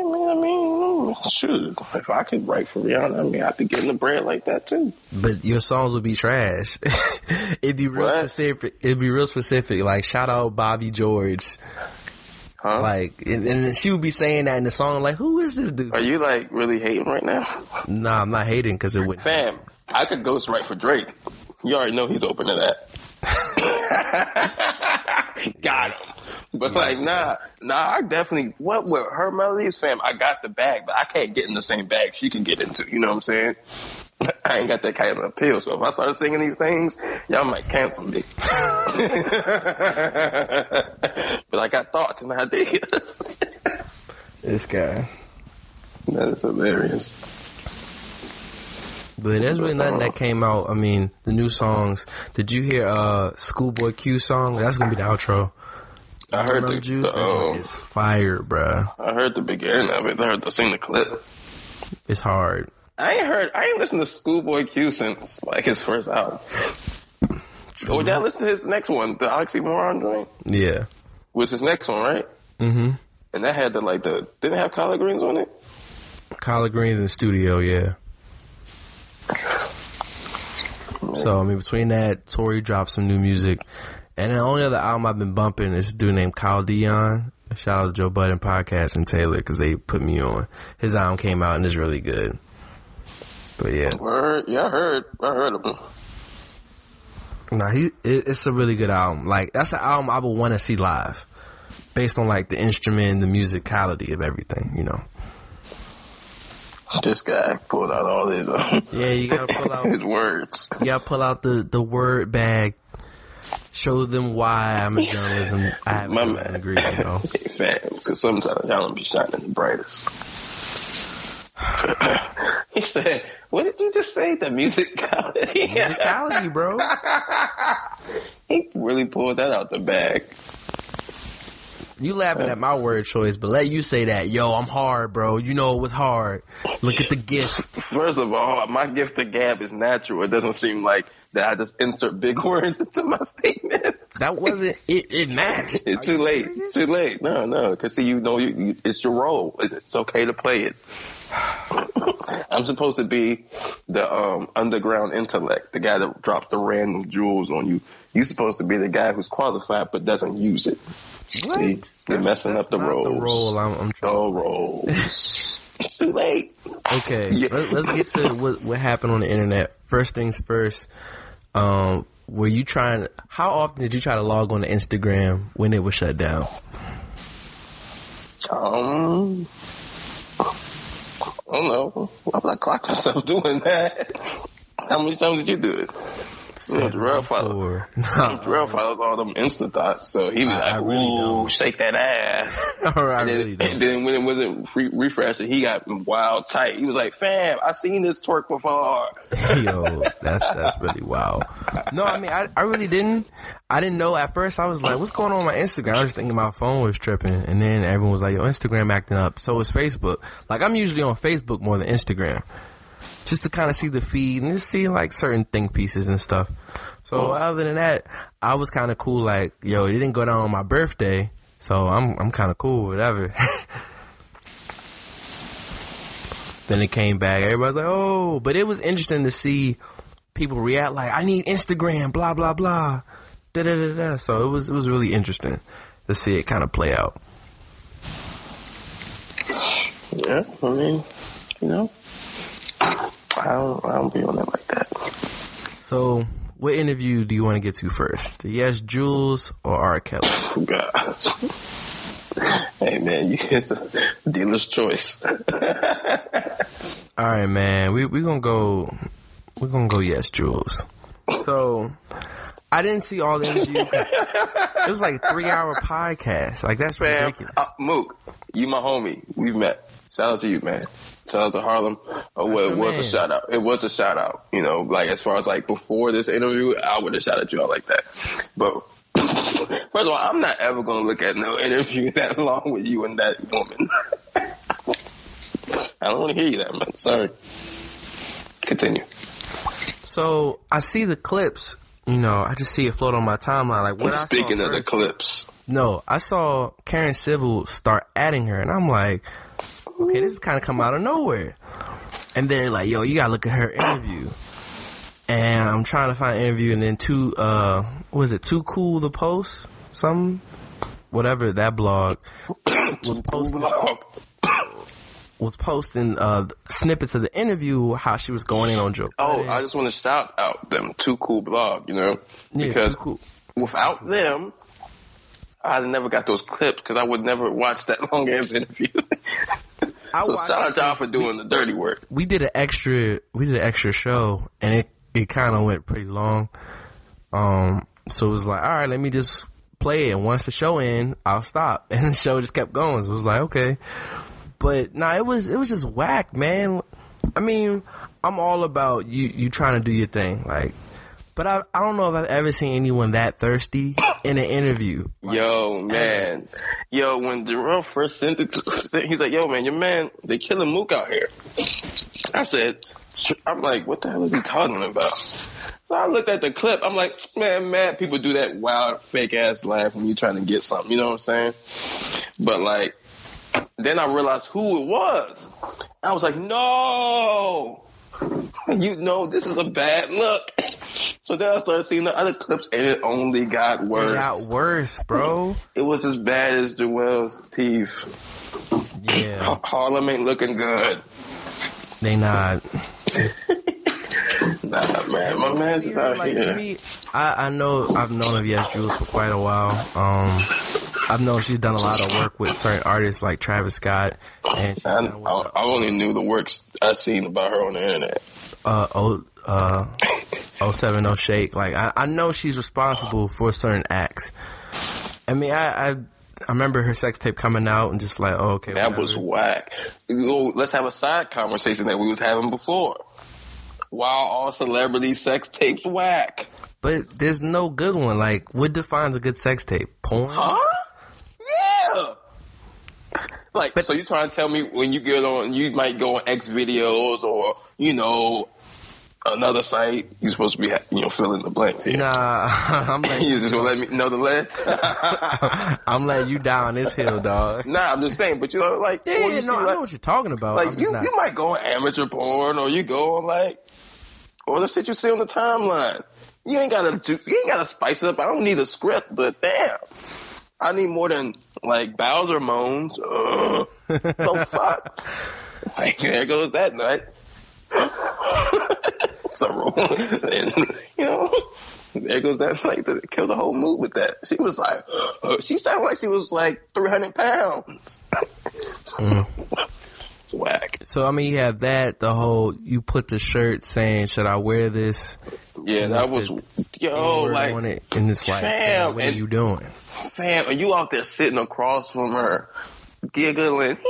mean, I mean, shoot, if I could write for Rihanna, I mean, I'd be getting the bread like that too.
But your songs would be trash. it'd be real
What?
specific. It'd be real specific. Like shout out Bobby George.
Huh?
Like, and, and she would be saying that in the song. Like, who is this dude?
Are you like really hating right now?
Nah, I'm not hating because it would.
Fam, I could ghost write for Drake. You already know he's open to that. got him. But like, nah, nah, I definitely, what with her melodies, fam, I got the bag, but I can't get in the same bag she can get into. You know what I'm saying? I ain't got that kind of appeal. So if I start singing these things, y'all might cancel me. but I got thoughts and ideas.
This guy.
that is hilarious.
But there's really nothing that came out. I mean, the new songs. Did you hear uh Schoolboy Q song? That's gonna be the outro.
I heard the,
Juice.
the um,
is fire, bruh.
I heard the beginning of it. I heard the sing the clip.
It's hard.
I ain't heard. I ain't listened to Schoolboy Q since like his first album. So would y'all listen to his next one, the Oxymoron joint?
Yeah.
Was his next one, right?
Mm-hmm.
And that had the like the didn't it have collard greens on it.
Collard greens in studio. Yeah. So I mean, between that, Tori dropped some new music, and the only other album I've been bumping is a dude named Kyle Dion. Shout out to Joe Budden podcast and Taylor because they put me on. His album came out and it's really good. But yeah,
Word, yeah, I heard. I heard of him.
nah, he it, it's a really good album. Like that's an album I would want to see live, based on like the instrument, the musicality of everything. You know.
This guy pulled out all his uh,
Yeah, you gotta pull out
his words.
You gotta pull out the, the word bag. Show them why I'm a journalism. I have
My man.
degree, you know.
Because sometimes y'all don't be shining the brightest. he said, "What did you just say? The musicality."
Musicality, bro.
he really pulled that out the bag.
You laughing at my word choice, but let you say that. Yo, I'm hard, bro. You know it was hard. Look at the gift.
First of all, my gift to gab is natural. It doesn't seem like that I just insert big words into my statements.
That wasn't it. It matched.
It's too late.
serious?
Too late. No, no. Cause see, you know, you, you, it's your role. It's okay to play it. I'm supposed to be the um, underground intellect, the guy that drops the random jewels on you. You're supposed to be the guy who's qualified but doesn't use it.
What?
See, you're
That's-
messing
that's
up the roles.
The role I'm, I'm trying.
No roles. it's too late.
Okay,
Yeah.
let, let's get to what what happened on the internet. First things first. Um, were you trying? How often did you try to log on to Instagram when it was shut down?
Um, I don't know. Why would I clock myself doing that? How many times did you do it? Yeah, Jarrell follows.
Four.
Jarrell follows all them instant thoughts, so he was
I-
like,
I really
"Ooh,
don't.
shake that ass."
All right,
And then,
really
and then when it wasn't re- refreshing, he got wild tight. He was like, "Fam, I seen this twerk before."
Yo, that's that's really wild. No, I mean, I, I really didn't. I didn't know at first. I was like, "What's going on with my Instagram?" I was thinking my phone was tripping, and then everyone was like, "Yo, Instagram acting up." So is Facebook. Like I'm usually on Facebook more than Instagram, just to kind of see the feed and just see like certain think pieces and stuff. So other than that, I was kind of cool. Like, yo, it didn't go down on my birthday, so I'm I'm kind of cool, whatever. Then it came back. Everybody's like, oh, but it was interesting to see people react like, I need Instagram, blah blah blah, da da da da. So it was it was really interesting to see it kind of play out.
Yeah, I mean, you know, I don't, I don't be on that like that.
So, what interview do you want to get to first? The YesJulz or R. Kelly?
Oh, God. hey man, you it's a dealer's choice.
All right, man. We we gonna go. We're gonna go. Yes, Jules. So, I didn't see all the interview it was like a three hour podcast. Like that's
man,
ridiculous.
uh, Mook, you my homie. We've met. Shout out to you, man. Shout out to Harlem. Oh, well, it was a shout out. It was a shout out. You know, like as far as like before this interview, I would have shouted you out like that. But first of all, I'm not ever gonna look at no interview that long with you and that woman. I don't want to hear you that, man. Sorry. Continue.
So I see the clips. You know, I just see it float on my timeline. Like what
Speaking of the clips,
No, I saw Karen Civil start adding her, and I'm like, okay, this is kind of come out of nowhere. And they're like, yo, you gotta look at her interview. And I'm trying to find an interview, and then two, uh, was it too cool to post? Some, whatever that blog was posting
vlog.
was posting uh snippets of the interview, how she was going in on Joe.
Oh. I just want to shout out them too cool blog, you know,
Yeah,
because
Cool.
without them, I'd never got those clips because I would never watch that long ass interview.
I
so shout out to y'all for doing the dirty work.
we did an extra we did an extra show and it it kind of went pretty long. Um so it was like all right let me just play it. And once the show end i'll stop. And the show just kept going. So it was like okay. But nah it was it was just whack man. I mean i'm all about you you trying to do your thing. Like but I, I don't know if I've ever seen anyone that thirsty in an interview.
Yo, uh, man. Yo, when Jerome first sent it to, me, he's like, yo, man, your man, they killing Mook out here. I said, I'm like, what the hell is he talking about? So I looked at the clip. I'm like, man, mad people do that wild, fake ass laugh when you're trying to get something. You know what I'm saying? But like, then I realized who it was. I was like, no, you know, this is a bad look. So then I started seeing the other clips and it only got
It
worse.
got worse, bro.
It was as bad as Joel's teeth.
Yeah,
Ha- Harlem ain't looking good.
they not.
Nah, man. My man's just out
like,
here.
Me, I, I know I've known of YesJulz for quite a while. Um, I've known she's done a lot of work with certain artists like Travis Scott, and
I, I, I only knew the works I seen about her on the internet.
uh, oh, uh, 070 Shake. Like, I, I know she's responsible for certain acts. I mean, I, I, I remember her sex tape coming out and just like, oh, okay,
That
whatever.
was whack. Let's have a side conversation that we was having before. Why all celebrity sex tapes whack?
But there's no good one. Like, what defines a good sex tape? Porn?
Huh? Yeah. Like, so you trying to tell me when you get on, you might go on X videos or, you know, another site, you're supposed to be, you know, filling the blanks here.
Nah, I'm letting
You just gonna let me know the ledge?
I'm letting you down this hill, dog.
nah, I'm just saying, but you know, like,
Yeah, yeah,
you
no,
see,
I
like,
know what you're talking about.
Like you,
not-
you might go on amateur porn or you go on like, or the shit you see on the timeline. You ain't gotta do, you ain't gotta spice it up. I don't need a script, but damn. I need more than like Bowser moans. Ugh. the fuck? Like, there goes that night. so wrong. And, you know, there goes that like to kill the whole mood with that. She was like, she sounded like she was like 300 pounds. Mm. Whack.
So I mean, you have that. The whole you put the shirt saying, "Should I wear this?"
Yeah,
And
that was yo like
on it, and it's like, man, what are you doing?
Sam? are you out there sitting across from her, giggling?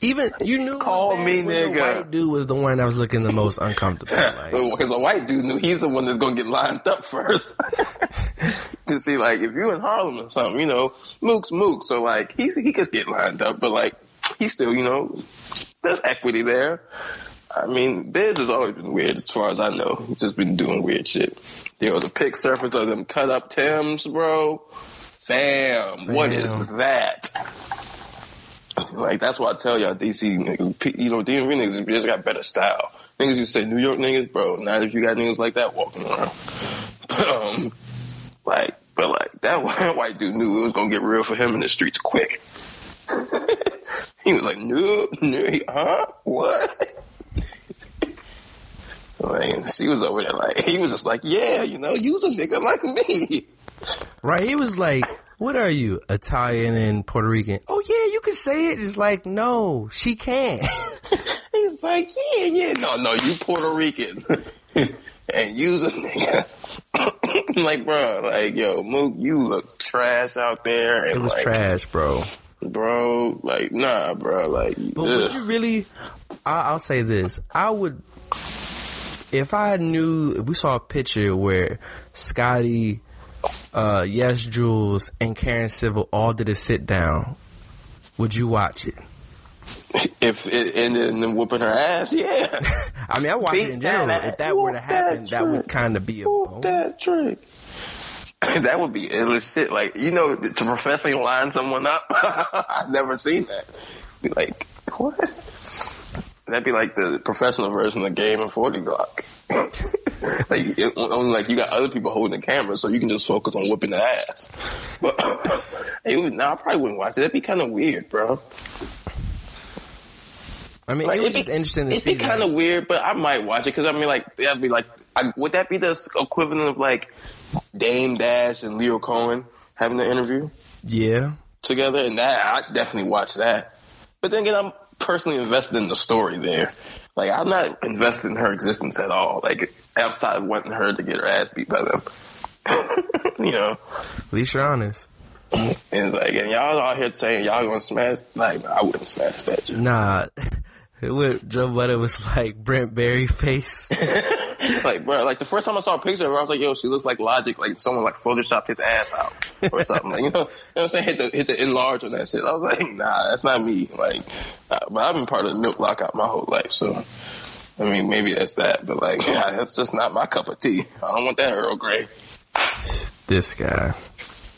Even you knew
Call me nigga.
The white dude was the one that was looking the most uncomfortable. Like,
Because a white dude knew he's the one that's gonna get lined up first. Cause see, like, if you in Harlem or something, you know, Mook's Mook, so like, he he could get lined up, but like, he's still, you know, there's equity there. I mean, Biz has always been weird as far as I know. He's just been doing weird shit. There was a pic surface of them cut up Tims, bro. Fam, what is that? Like that's why I tell y'all DC, you know, DMV niggas just got better style. Niggas you say New York niggas, bro. Not if you got niggas like that walking around. But um, like, but like that white dude knew it was gonna get real for him in the streets quick. he was like, no, no, huh, what? Like, she was over there like, he was just like, yeah, you know, use a nigga like me.
Right? He was like, "What are you, Italian and Puerto Rican?" Oh yeah, you can say it. It's like, no, she can't.
He's like, yeah, yeah, no, no, you Puerto Rican. and use a nigga. like, bro, like, yo, Mook, you look trash out there. And
it was
like,
trash, bro.
Bro, like, nah, bro, like,
But would you really? I, I'll say this: I would, if I knew, if we saw a picture where Scotty, uh, YesJulz, and Karen Civil all did a sit down, would you watch it?
if it ended in whooping her ass, yeah.
I mean, I watch it in
Beat that
If that were to happen,
that
that would kind of be a bonus.
that trick. that would be endless shit. Like, you know, to professionally line someone up, I've never seen that. Be like, what? That'd be like the professional version of the Game and 40 Glock. like, it, only like you got other people holding the camera, so you can just focus on whipping the ass. But it would, nah, I probably wouldn't watch it. That'd be kind of weird, bro.
I mean,
Like,
it was
it'd be-
just interesting to see.
It'd be kind of weird, but I might watch it because I mean, like, that'd be like, I, would that be the equivalent of like Dame Dash and Lyor Cohen having an interview
yeah.
together? And that I definitely watch that. But then again, I'm personally invested in the story there. Like, I'm not invested in her existence at all. Like, outside of wanting her to get her ass beat by them. you know,
At least you're honest.
and it's like, and y'all out here saying y'all gonna smash. Like, I wouldn't smash that. shit.
Nah. What Joe Budden was like Brent Berry face.
like, bro, like the first time I saw a picture of her, I was like, yo, she looks like Logic, like someone like photoshopped his ass out or something. Like, you know, you know what I'm saying? Hit the hit the enlarge on that shit. I was like, nah, that's not me. Like, uh, but I've been part of the milk lockout my whole life, so. I mean, maybe that's that, but like, that's just not my cup of tea. I don't want that Earl Grey.
this guy.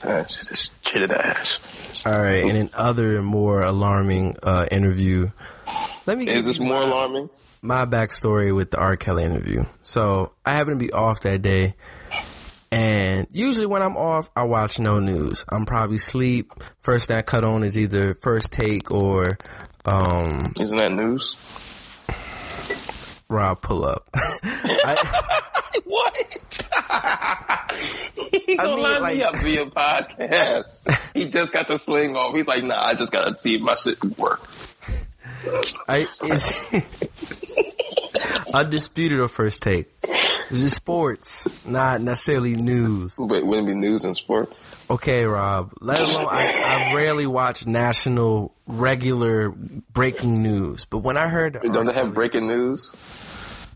That shit is chitted ass.
All right, and in other more alarming uh, interview, let me.
Is this more
my,
alarming?
My backstory with the R. Kelly interview. So I happen to be off that day, and usually when I'm off, I watch no news. I'm probably sleep. First thing I cut on is either First Take or um,
Isn't that news?
Rob Pull Up. I,
What? he gonna
mean,
line
like-
me up via podcast. he just got the sling off. He's like, nah, I just gotta see if my shit work.
I is undisputed or First Take. This is sports, not necessarily news.
But wouldn't be news and sports.
Okay, Rob. Let alone I, I rarely watch national regular breaking news, but when I heard
Don't they have breaking news?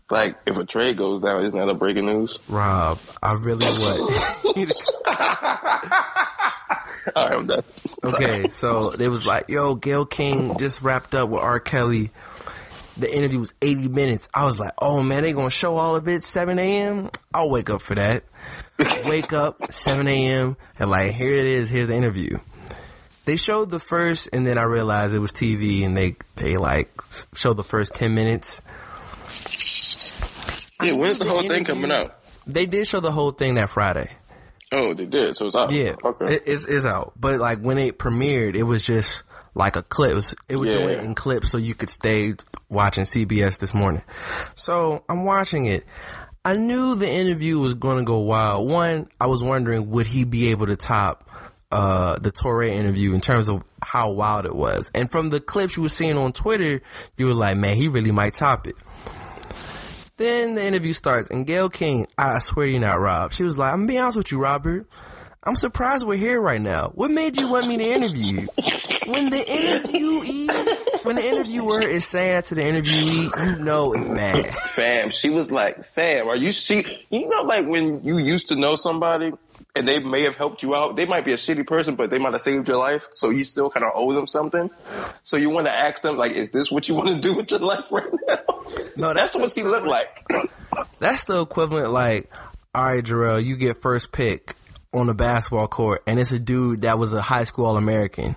Like, if a trade goes down, isn't that a breaking news?
Rob, I really would.
All right, I'm done.
okay, so it was like, yo, Gayle King just wrapped up with R. Kelly. The interview was 80 minutes. I was like, oh man, they gonna show all of it 7 a.m. I'll wake up for that. wake up 7 a.m. and like, here it is. Here's the interview. They showed the first, and then I realized it was TV, and they they like showed the first 10 minutes.
Yeah, when's the
the
whole thing coming out?
They did show the whole thing that Friday.
Oh, they did. So it's out.
Yeah,
Okay.
it, it's, it's out. But like when it premiered, it was just like a clip. It, was, it would do it in clips so you could stay watching CBS this morning. So I'm watching it. I knew the interview was going to go wild. One, I was wondering would he be able to top uh, the Touré interview in terms of how wild it was. And from the clips you were seeing on Twitter, you were like, man, he really might top it. Then the interview starts, and Gayle King, I swear you're not Rob. She was like, I'm gonna be honest with you, Robert. I'm surprised we're here right now. What made you want me to interview you? When the interviewee, when the interviewer is saying that to the interviewee, you know it's bad.
Fam, she was like, fam, are you see? You know, like when you used to know somebody and they may have helped you out. They might be a shitty person, but they might have saved your life. So you still kind of owe them something. So you want to ask them, like, is this what you want to do with your life right now?
No,
That's
that's
what she looked like.
That's the equivalent, like, all right, Jarrell, you get first pick on the basketball court, and it's a dude that was a high school All American,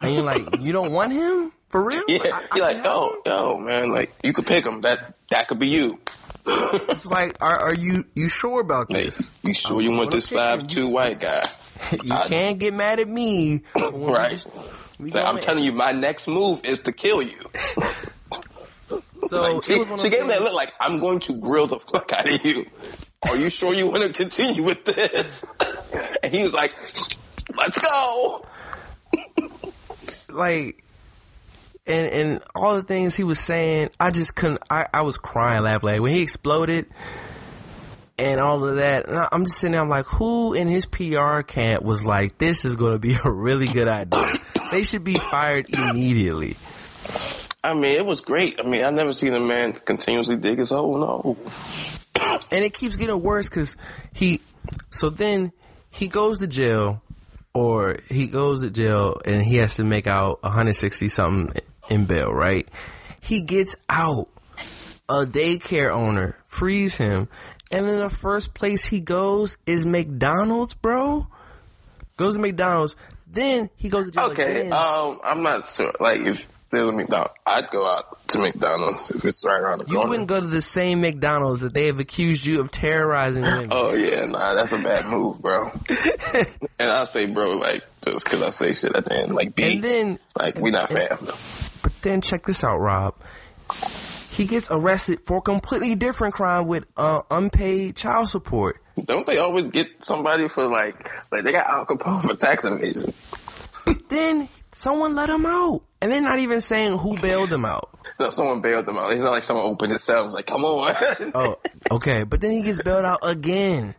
and you're like, you don't want him for real?
Yeah,
I- I
you're like, oh,
him?
yo, man, like you could pick him. That that could be you.
It's like, are, are you you sure about
Hey,
this?
you sure you want this five two white guy?
You can't get mad at me.
Right.
just-
Like, I'm telling you, my next move is to kill you.
So
Like, she, she gave me that look like I'm going to grill the fuck out of you. Are you sure you want to continue with this? And he was like, "Let's go."
like and and all the things he was saying, I just couldn't. I, I was crying, laughing. Like when he exploded and all of that, and I, I'm just sitting there. I'm like, who in his PR camp was like, this is going to be a really good idea? they should be fired immediately.
I mean, it was great. I mean, I never seen a man continuously dig his hole. No,
and it keeps getting worse because he so then he goes to jail or he goes to jail and he has to make out 160 something in bail right he gets out a daycare owner frees him and then the first place he goes is mcdonald's bro goes to mcdonald's then he goes to jail
okay.
again.
Um, I'm not sure. Like, if there was a McDonald's, I'd go out to McDonald's if it's right around the
you
corner.
You wouldn't go to the same mcdonald's that they have accused you of terrorizing women
Oh yeah, nah, that's a bad move, bro. and I say, bro, like just because I say shit at the end, like, be
and then
like we not fam.
But then check this out, Rob. He gets arrested for a completely different crime with uh, unpaid child support.
Don't they always get somebody for like like they got Al Capone for tax evasion?
Then someone let him out, and they're not even saying who bailed him out.
No, someone bailed them out. It's not like someone opened his cell like, come on.
Oh, okay. But then he gets bailed out again.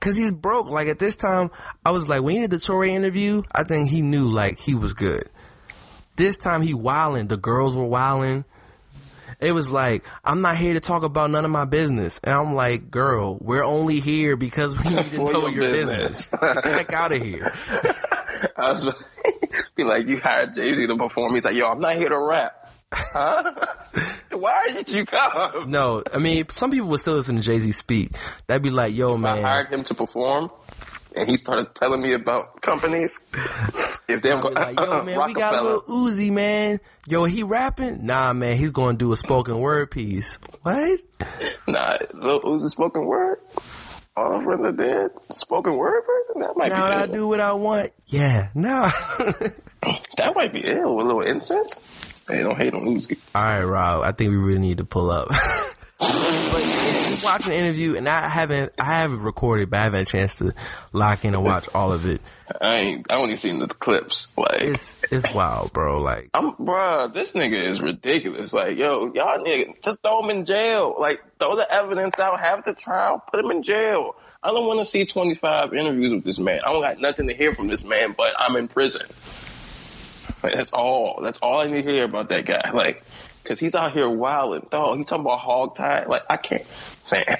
Cause he's broke. Like at this time, I was like, when he did the Touré interview, I think he knew like he was good. This time he wilding. The girls were wilding. It was like, I'm not here to talk about none of my business. And I'm like, girl, we're only here because we need to know
your
your
business.
business. Get the heck out of here.
I was be like, you hired Jay Z to perform. He's like, yo, I'm not here to rap. Huh? Why did you come?
No, I mean, some people would still listen to Jay Z speak. That'd be like, yo,
I
man.
I hired him to perform, and he started telling me about companies. If they don't go,
like, yo, man, we got a little Uzi, man. Yo, he rapping? Nah, man, he's gonna do a spoken word piece. What?
Nah, Lil Uzi spoken word. All of them are dead. Spoken word version? That might
Now
be
I do what I want. Yeah, nah.
That might be ill with a little incense. They don't hate on Uzi.
All right, Rob. I think we really need to pull up. watching the interview, and I haven't, I haven't recorded, but I haven't had a chance to lock in and watch all of it.
I ain't. I only seen the clips. Like,
It's, it's wild, bro. Like,
I'm, bruh, this nigga is ridiculous. Like, yo, y'all nigga, just throw him in jail. Like, throw the evidence out, have the trial, put him in jail. I don't want to see 25 interviews with this man. I don't got nothing to hear from this man, but I'm in prison. Like, that's all. That's all I need to hear about that guy. Like, cause he's out here wilding. Dog, he talking about hog tie. Like, I can't, fam.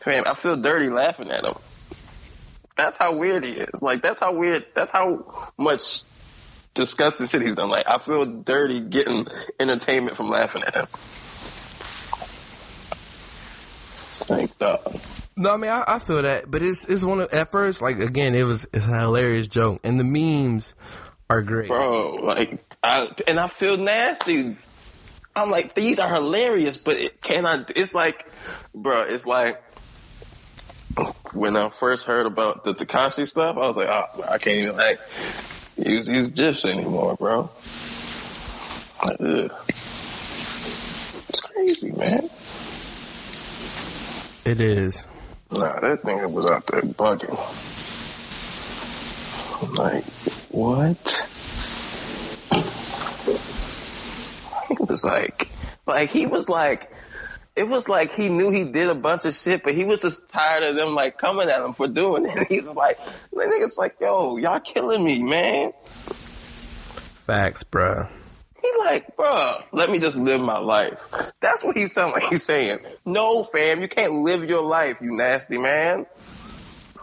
Fam, I feel dirty laughing at him. That's how weird he is. Like, that's how weird, that's how much disgusting shit he's done. Like I feel dirty getting entertainment from laughing at him. Like dog.
no, I mean, I, I feel that, but it's, it's one of, at first, like, again, it was, it's a hilarious joke, and the memes are great.
Bro, like I and I feel nasty. I'm like, these are hilarious, but it cannot it's like bro, it's like when I first heard about the Tekashi stuff, I was like, oh, I can't even like use these gifs anymore, bro. Like, ugh. It's crazy, man.
It is.
Nah, that nigga was out there bugging. Like, what? He was like, Like he was like, it was like he knew he did a bunch of shit, but he was just tired of them like coming at him for doing it. He was like, the nigga's like, yo, y'all killing me, man.
Facts, bruh.
He like, bruh, let me just live my life. That's what he sound like he's saying. No, fam, you can't live your life, you nasty man.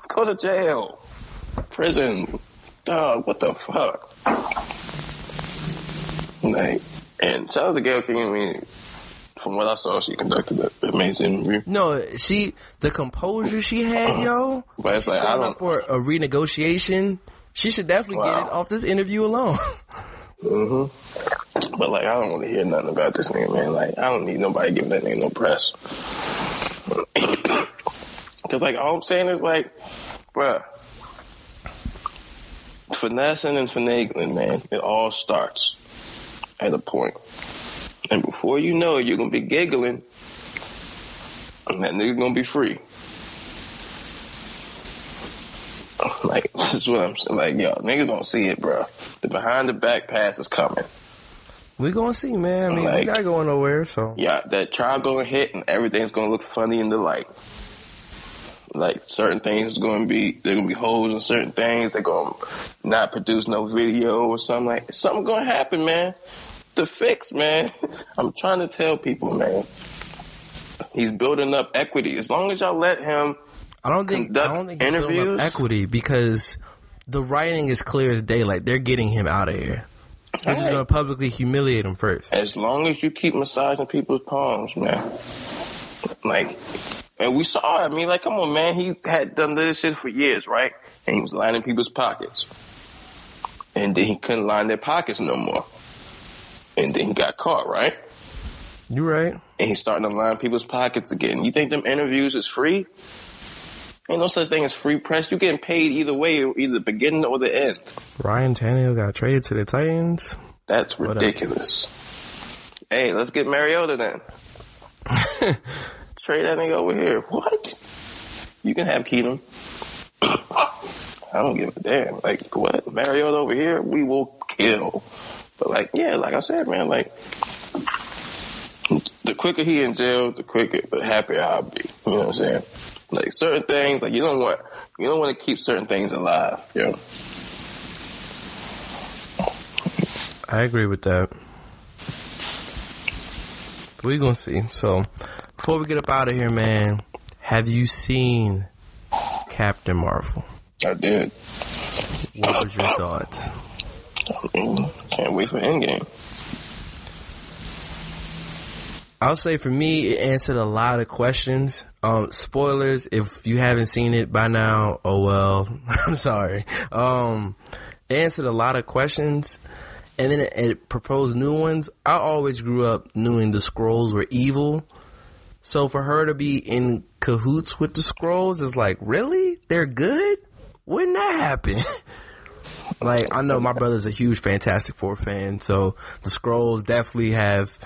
Go to jail. Prison. Dog, what the fuck? Like, and shout out to Gayle King. I mean, from what I saw, she conducted an amazing interview.
No, she the composure she had, yo.
But it's like, I don't-
for a renegotiation. She should definitely
Wow.
get it off this interview alone. Mhm.
But like, I don't want to hear nothing about this nigga, man. Like, I don't need nobody giving that nigga no press. Cause like, all I'm saying is like, bruh, finessing and finagling, man. It all starts at a point, and before you know it, you're gonna be giggling, and that nigga gonna be free. Like, this is what I'm saying. Like, yo, niggas don't see it, bro. The behind the back pass is coming.
we gonna see, man. I mean, we
Like-
not going nowhere, so
Yeah, that trial gonna hit and everything's gonna look funny in the light. Like certain things is gonna be they're gonna be holes in certain things. They're gonna not produce no video or something like something gonna happen, man. The fix, man. I'm trying to tell people, man. He's building up equity. As long as y'all let him
I don't think I don't think he's building up
interviews.
equity because the writing is clear as daylight. They're getting him out of here. They're just gonna publicly humiliate him first.
as long as you keep massaging people's palms, man. Like, and we saw. I mean, like, come on, man. He had done this shit for years, right? And he was lining people's pockets, and then he couldn't line their pockets no more. And then he got caught, right?
You right?
And he's starting to line people's pockets again. You think them interviews is free? Ain't no such thing as free press. You getting paid either way, either the beginning or the end.
Ryan Tannehill got traded to the Titans.
That's ridiculous. Hey, let's get Mariota then. Trade that nigga over here. What? You can have Keenum. I don't give a damn. Like, what? Mariota over here? We will kill. But, like, yeah, like I said, man, like, the quicker he in jail, the quicker, the happier I'll be. You know what I'm saying? Like, certain things, like, you don't want, you don't want to keep certain things alive, know?
I agree with that. We gonna see. So before we get up out of here, man, have you seen Captain Marvel?
I did.
What was your thoughts?
Mm, Can't wait for Endgame.
I'll say for me, it answered a lot of questions. Um, spoilers, if you haven't seen it by now, oh well, I'm sorry. Um, it answered a lot of questions, and then it, it proposed new ones. I always grew up knowing the Skrulls were evil, so for her to be in cahoots with the Skrulls is like, really? They're good? When that happen? like I know my brother's a huge Fantastic Four fan, so the Skrulls definitely have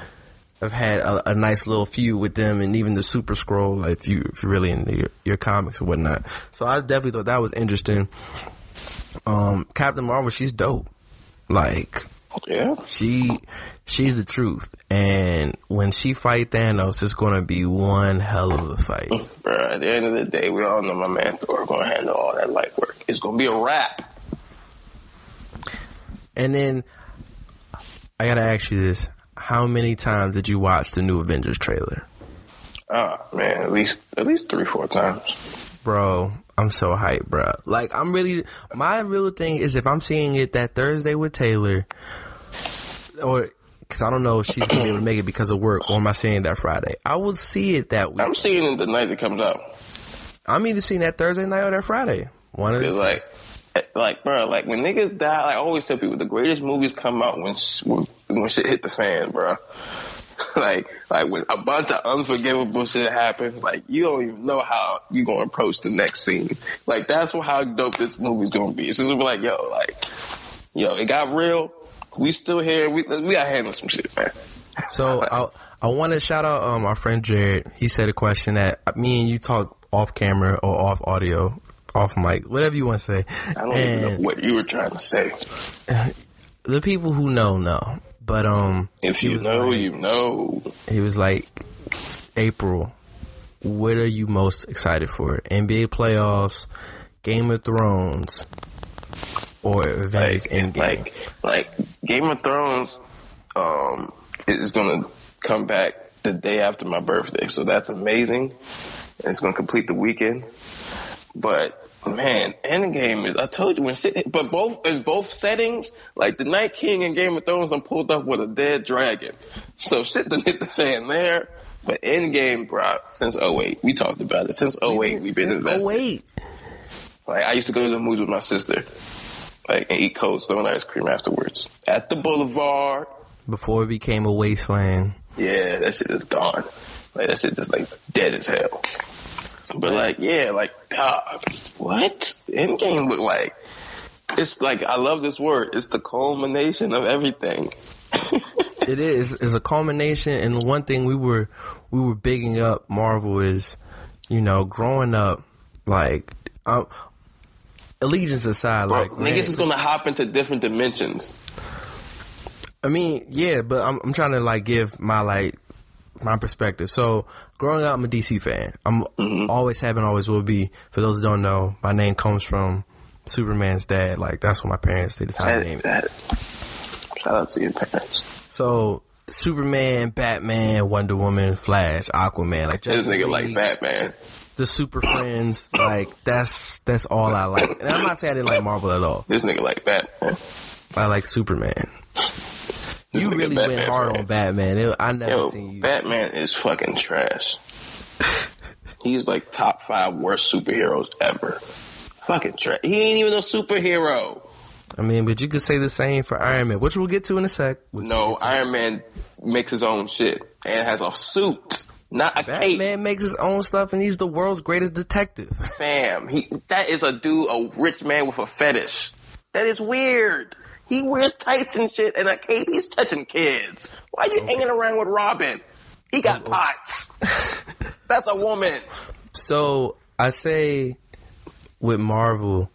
have had a, a nice little feud with them, and even the Super Skrull, like, if you if you're really into your, your comics or whatnot. So I definitely thought that was interesting. Um, Captain Marvel, she's dope. Like
Yeah.
she she's the truth, and when she fight Thanos, it's gonna be one hell of a fight.
Bruh, at the end of the day, we all know my man Thor gonna handle all that light work. It's gonna be a wrap.
And then I gotta ask you this: How many times did you watch the new Avengers trailer?
Oh man, at least at least three, four times.
Bro, I'm so hyped, bro. Like, I'm really, my real thing is if I'm seeing it that Thursday with Taylor, or, cause I don't know if she's gonna be able to make it because of work, or am I seeing that Friday? I will see it that week.
I'm seeing it the night it comes out.
I'm either seeing that Thursday night or that Friday. One of the
like,
eh,
like, bro, like when niggas die, like, I always tell people the greatest movies come out when when, when shit hit the fan, bro. like, like when a bunch of unforgivable shit happens, like you don't even know how you gonna approach the next scene. Like that's how dope this movie's gonna be. It's just gonna be like, yo, like, yo, it got real. We still here. We we gotta handle some shit, man.
So I I want to shout out um our friend Jared. He said a question that me and you talked off camera or off audio, off mic, whatever you want to say.
I don't even know what you were trying to say.
the people who know know. But um,
If you know,
like-
you know.
he was like, April, what are you most excited for? NBA playoffs, Game of Thrones, or Avengers
Like,
Endgame?
like, like Game of Thrones, um, is gonna come back the day after my birthday, so that's amazing. It's gonna complete the weekend. But man, Endgame is. I told you when shit. But both in both settings, like the Night King and Game of Thrones, I'm pulled up with a dead dragon. So shit done hit the fan there. But Endgame, bro, since 08, we talked about it. Since 08, we've been
Since
invested.
08.
Like I used to go to the movies with my sister, like and eat Cold Stone ice cream afterwards at the Boulevard.
Before it became a wasteland.
Yeah, that shit is gone. Like that shit just like dead as hell. But like, yeah, like, dog, what? Endgame look like? It's like I love this word. It's the culmination of everything.
It is is a culmination, and the one thing we were we were bigging up Marvel is, you know, growing up, like, um, allegiance aside,
Bro,
like,
niggas
man,
is gonna hop into different dimensions.
I mean, yeah, but I'm I'm trying to like give my like my perspective. So growing up, I'm a DC fan. I'm mm-hmm. always have and always will be. For those who don't know, my name comes from Superman's dad. Like that's what my parents they decided to name it.
that, shout out to your parents.
So Superman, Batman, Wonder Woman, Flash, Aquaman, like
This
Justice
nigga like Batman.
The Super Friends, like that's that's all I like. And I'm not saying I didn't like Marvel at all.
This nigga like Batman.
I like Superman.
This
you really
Batman
went hard
fan.
on Batman. It, I never
Yo,
seen you.
Batman is fucking trash. He's like top five worst superheroes ever. Fucking trash. He ain't even a superhero.
I mean, but you could say the same for Iron Man, which we'll get to in a sec. which we'll
No. Iron Man makes his own shit and has a suit, not a cape.
Batman makes his own stuff, and he's the world's greatest detective.
Fam, he that is a dude, a rich man with a fetish. That is weird. He wears tights and shit and a cape. He's touching kids. Why are you hanging around with Robin? He got oh, oh. pots. That's a woman.
so I say with Marvel,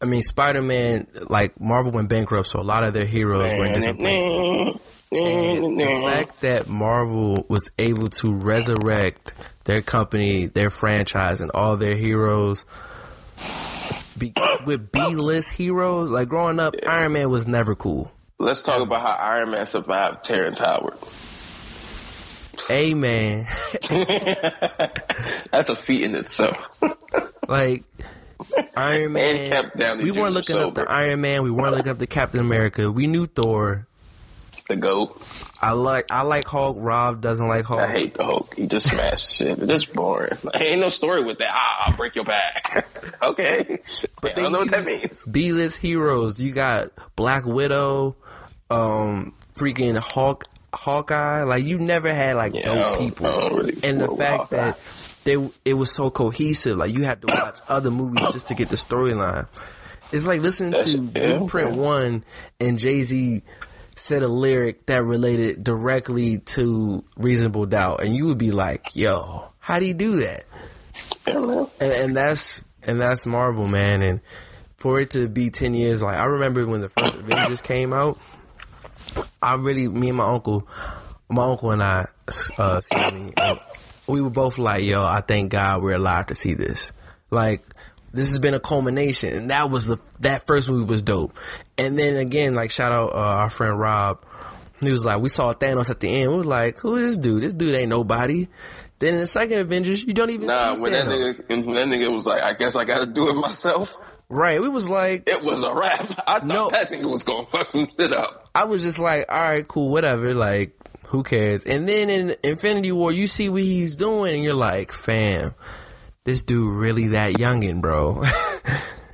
I mean Spider Man, like Marvel went bankrupt, so a lot of their heroes were in different places. And the fact that Marvel was able to resurrect their company, their franchise, and all their heroes be, with B-list heroes, like growing up, Iron Man was never cool.
Let's talk about how Iron Man survived Terrence Howard.
Man,
That's a feat in itself.
like Iron Man. we weren't looking up the. Iron Man. We weren't looking up the Captain America. We knew Thor.
The GOAT.
I like I like Hulk. Rob doesn't like Hulk.
I hate the Hulk. He just smashed shit. It's just boring. Like, ain't no story with that. Ah, I'll break your back. okay. But I don't know what that means.
B-list heroes. You got Black Widow, um, freaking Hulk, Hawkeye. Like you never had like
Yeah,
dope people,
really
and the fact that they it was so cohesive. Like you had to watch other movies just to get the storyline. It's like listening
That's-
to
yeah,
Blueprint
yeah.
One and Jay Z said a lyric that related directly to Reasonable Doubt, and you would be like, "Yo, how do you do that?" And, and that's and that's Marvel, man. And for it to be ten years, like I remember when the first Avengers came out, I really, me and my uncle, my uncle and I, uh, excuse me, uh, we were both like, "Yo, I thank God we're alive to see this." Like this has been a culmination, and that was the that first movie was dope. And then again, like shout out uh, our friend Rob. He was like, we saw Thanos at the end. We were like, who is this dude? This dude ain't nobody. Then in the second Avengers, you don't even
Nah,
see
when that nigga, when that nigga was like, I guess I gotta do it myself.
Right. We was like,
It was a rap. I thought
No.
that nigga was gonna fuck some shit up.
I was just like, all right, cool, whatever. Like, who cares? And then in Infinity War, you see what he's doing, and you're like, fam, this dude really that youngin, bro.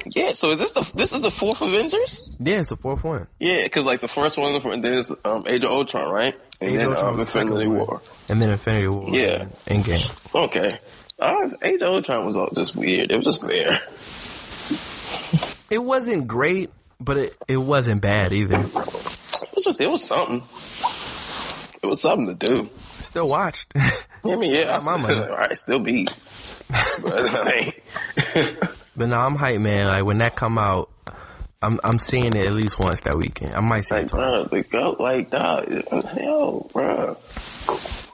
Yeah. So is this the this is the fourth Avengers?
yeah, it's the fourth one.
Yeah, because like the first one, and then it's um, Age of Ultron, right? And
Age of
then
Ultron
um,
was
Infinity
one.
War.
And then Infinity War.
Yeah.
Endgame.
Okay. Uh, Age of Ultron was all just weird. It was just there.
It wasn't great, but it, it wasn't bad either.
It was just it was something. It was something to do.
Still watched.
I mean, yeah, I,
my money.
all right, still beat. But I mean,
But no, I'm hyped, man. Like when that come out, I'm I'm seeing it at least once that weekend. I might see
Like,
it twice.
bro, the go, like, dog, yo, bro.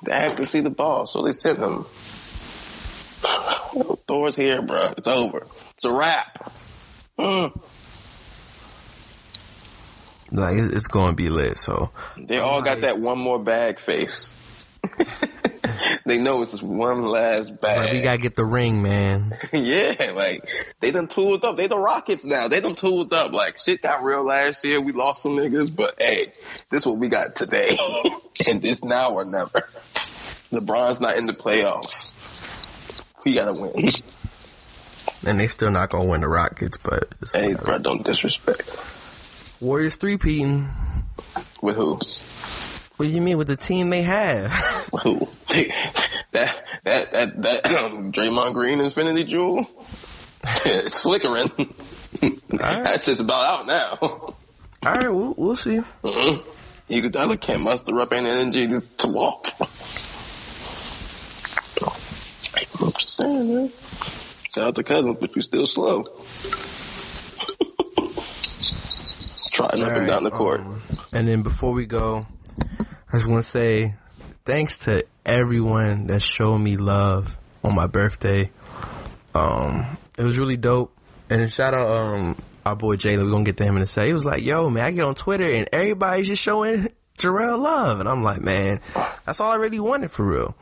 They have to see the ball, so they sent him. Thor's here, bro. It's over. It's a wrap.
Like it's, it's going to be lit. So
They all got that one more bag face. they know it's just one last bag.
like we gotta get the ring, man.
yeah, like they done tooled up. They the Rockets now. They done tooled up. Like shit got real last year. We lost some niggas, but hey, this what we got today, and this now or never. LeBron's not in the playoffs. We gotta win.
And they still not gonna win the Rockets, but
hey,
whatever.
bro, don't disrespect.
Warriors three peating.
With who?
What do you mean with the team they have?
That that that that Draymond Green Infinity Jewel. it's flickering. That's just about out now.
All right, we'll, we'll see.
Mhm. You could either can't muster up any energy just to walk. I'm just saying, man. Shout out to cousins, but you still slow. Trotting up and down the court.
Um, and then before we go, I just want to say thanks to everyone that showed me love on my birthday. Um, it was really dope. And shout out um our boy Jalen. We're gonna get to him in a second. He was like, "Yo, man, I get on Twitter and everybody's just showing Jarrell love," and I'm like, "Man, that's all I really wanted for real.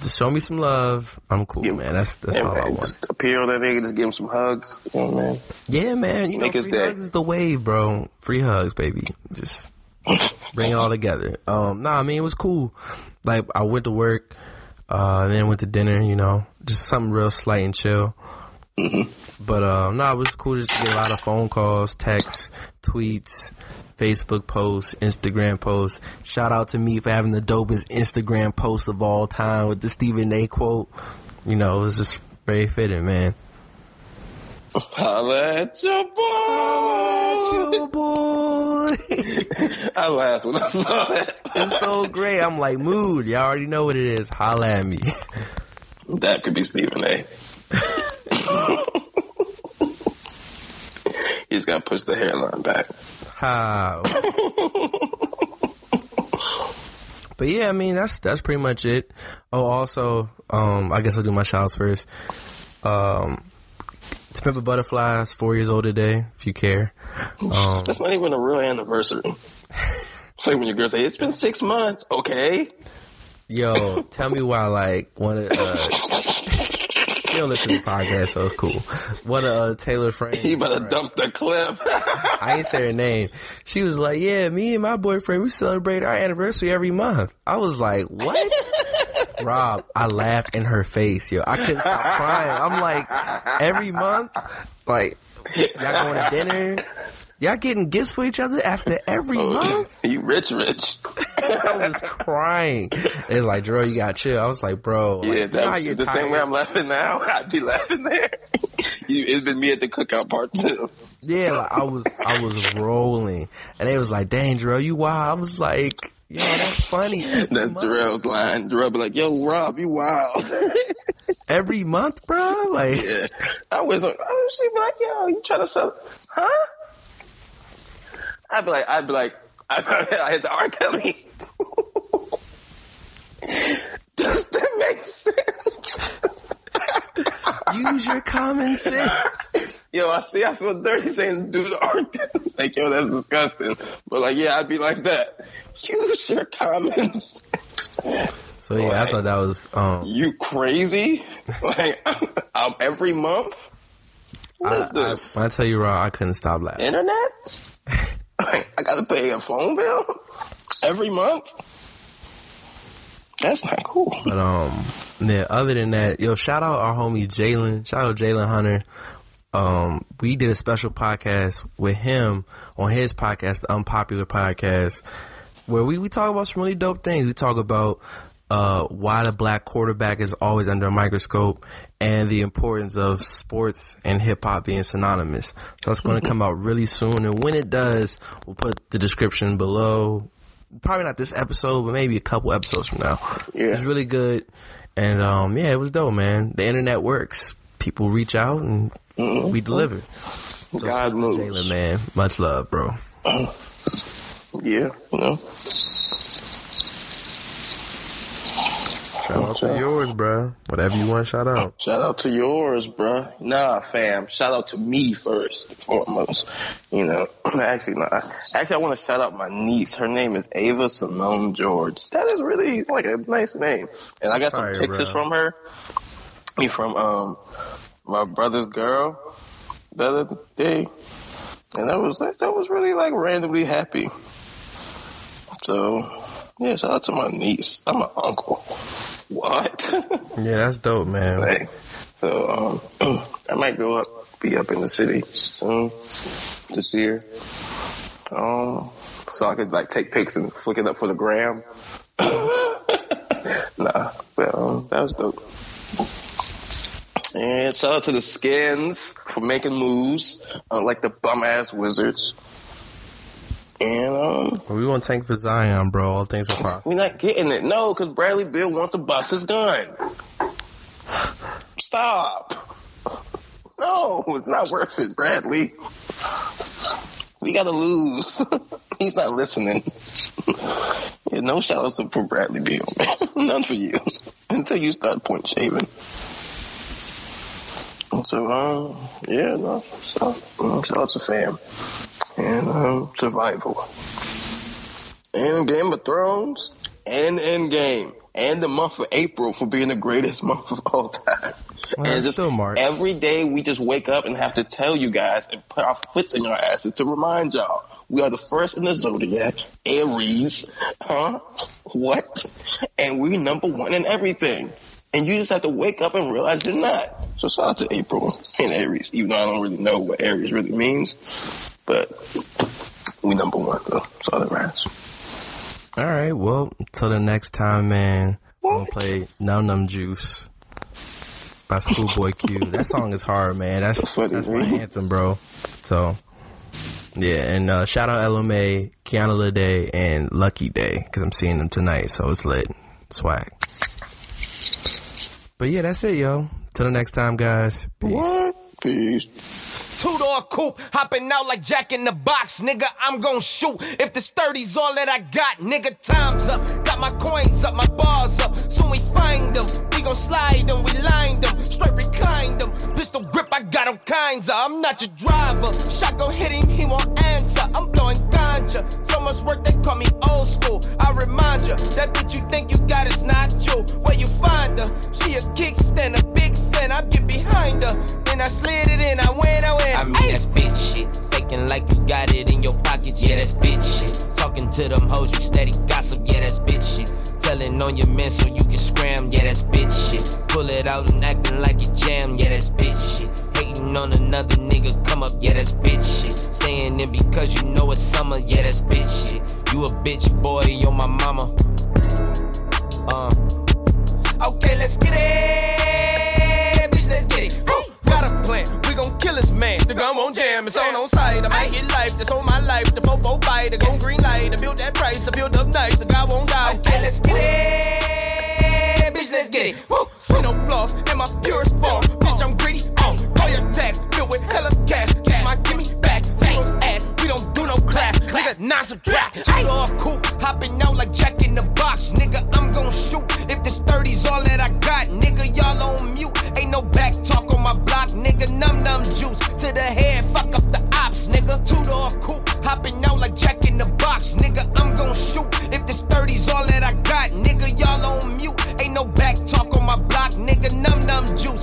Just show me some love. I'm cool,
Yeah.
man. That's that's
Yeah,
all I
man,
want."
just appear on that nigga, just give him some hugs. Know, man.
Yeah, man. You know,
Make his
free hugs is the wave, bro. Free hugs, baby. Just bring it all together. Um, nah, I mean it was cool. Like I went to work, uh, then went to dinner. You know, just something real slight and chill. But uh, nah, it was cool just to get a lot of phone calls, texts, tweets, Facebook posts, Instagram posts. Shout out to me for having the dopest Instagram post of all time with the Stephen A. quote. You know, it was just very fitting, man.
Holla at your boy.
Your boy.
I laughed when I saw that.
It's so great. I'm like, mood. Y'all already know what it is. Holla at me.
That could be Stephen A. you just gotta push the hairline back.
How? but yeah, I mean that's that's pretty much it. Oh, also, um, I guess I'll do my shouts first. Um, to Pimp a Butterfly is four years old today. If you care, um,
That's not even a real anniversary. It's like when your girl say, it's been six months. Okay.
yo, tell me why like one of uh, she don't listen to the podcast, so it's cool. One of uh, Taylor friends.
You better dump the clip.
I ain't say her name. She was like, "Yeah, me and my boyfriend we celebrate our anniversary every month." I was like, "What?" Rob, I laughed in her face, yo. I couldn't stop crying. I'm like, every month, like, y'all going to dinner, y'all getting gifts for each other after every oh, month.
you rich, rich.
I was crying. It's like, Drew, you got chill. I was like, bro,
Yeah,
you know how
that,
you're
the same way? I'm laughing now, I'd be laughing there. you, it's been me at the cookout part too.
Yeah, like I was, I was rolling, and they was like, "Dang, Drew, you wild." I was like, "Yo, that's funny." Every
That's
month.
Darrell's line. Darrell be like, yo, Rob, you wild.
every month, bro. Like,
yeah. I was like, oh, she be like, yo, you trying to sell, huh? I'd be like, I'd be like, I, I had the R. Kelly. Does that make sense?
use your common sense.
Yo, I see, I feel dirty saying do the R. Kelly. Like, yo, that's disgusting. But like, yeah, I'd be like that. Use your common sense.
So yeah, I thought that was um.
You crazy? Like, um, every month? What
I,
is this?
I, when I tell you, Raw, I couldn't stop laughing.
Internet? Like, I gotta pay a phone bill every month? That's not cool.
But um, yeah. Other than that, yo, shout out our homie Jalen. Shout out Jalen Hunter. Um, we did a special podcast with him on his podcast, the Unpopular Podcast, where we we talk about some really dope things. We talk about uh why the black quarterback is always under a microscope and the importance of sports and hip hop being synonymous. So it's going to come out really soon, and when it does, we'll put the description below probably not this episode, but maybe a couple episodes from now.
Yeah.
It was really good. And um, yeah, it was dope, man. The internet works. People reach out and we deliver. So
God moves.
Jalen, man. Much love, bro.
Yeah, you know.
Shout out to yours, bro. Whatever you want, shout out.
Shout out to yours, bruh. Nah, fam. Shout out to me first and foremost. You know, actually, nah. Actually, I want to shout out my niece. Her name is Ava Simone George. That is really like a nice name. And I got
Fire,
some pictures
bruh.
from her. Me from um my brother's girl the other day, and that was like that was really like randomly happy. So yeah, shout out to my niece. I'm an uncle. What?
Yeah, that's dope, man.
Like, so um, I might go up, be up in the city soon this year. Um, so I could like take pics and flick it up for the gram. nah, but um, that was dope. And shout out to the Skins for making moves, unlike the bum ass Wizards. And um,
We want to tank for Zion, bro. All things are possible.
we're not getting it. No, because Bradley Beal wants to bust his gun. Stop. No, it's not worth it, Bradley. We gotta lose. He's not listening. yeah, no shout outs for Bradley Beal, man. None for you. Until you start point shaving. So, um, yeah, no, shout, shout out to fam. And, um, survival and Game of Thrones and Endgame and the month of April for being the greatest month of all time.
Well,
and just every day we just wake up and have to tell you guys and put our foots in our asses to remind y'all we are the first in the zodiac, Aries, huh? What? And we number one in everything. And you just have to wake up and realize you're not. So shout out to April and Aries, even though I don't really know what Aries really means. But we number one though. So that matters.
All right, well, till the next time, man. I'm gonna play Num Num Juice by Schoolboy Q. That song is hard, man. That's
Funny,
that's my anthem, bro. So, yeah, and uh, shout out Ella Mai, Kiana Ledé, and Lucky Daye because I'm seeing them tonight, so it's lit, swag. But yeah, that's it, yo. Till the next time, guys. Peace.
What? Peace.
Two door coupe, hopping out like Jack in the box, nigga. I'm gon' shoot. If this 30's all that I got, nigga, time's up. Got my coins up, my bars up. Soon we find them. We gon' slide them, we line them. Straight recline them. Pistol grip, I got them kinds of. I'm not your driver. Shot gon' hit him, he won't answer. I'm blowing ganja. So much work, they call me old school. I remind ya, that bitch you think you got is not you. Where you find her? She a kickstand, a big fan. I get behind her. Then I slid it in, I went, I went. I mean, that's bitch shit. Faking like you got it in your pockets, yeah, that's bitch shit. Talking to them hoes, you steady gossip, yeah, that's bitch shit. Telling on your man so you can scram, yeah, that's bitch shit. Pull it out and acting like it jam, yeah, that's bitch shit. Hating on another nigga, come up, yeah, that's bitch shit. Saying it because you know it's summer, yeah, that's bitch shit. You a bitch, boy, you're my mama. Uh. Okay, let's get it. Bitch, let's get it. Woo. Got a plan, we gon' kill this man. The gun won't jam, it's on on sight. I might get life, that's on my life. The fofo bite, the go green light. I build that price, I build up nice. The guy won't die. Okay, let's get it. Bitch, let's get it. Woo. See no flaws in my purest form. Bitch, I'm greedy, Oh, all your tax filled with hella cash. That's my gimme back. Zero's ass, we don't do class, nigga, not subtract. Just off coupe, hopping out like Jack in the box, nigga. I'm gon' shoot if this 30's all that I got, nigga. Y'all on mute, ain't no back talk on my block, nigga. Num num juice to the head, fuck up the ops, nigga. Two door coupe, hopping out like Jack in the box, nigga. I'm gon' shoot if this 30's all that I got, nigga. Y'all on mute, ain't no back talk on my block, nigga. Num num juice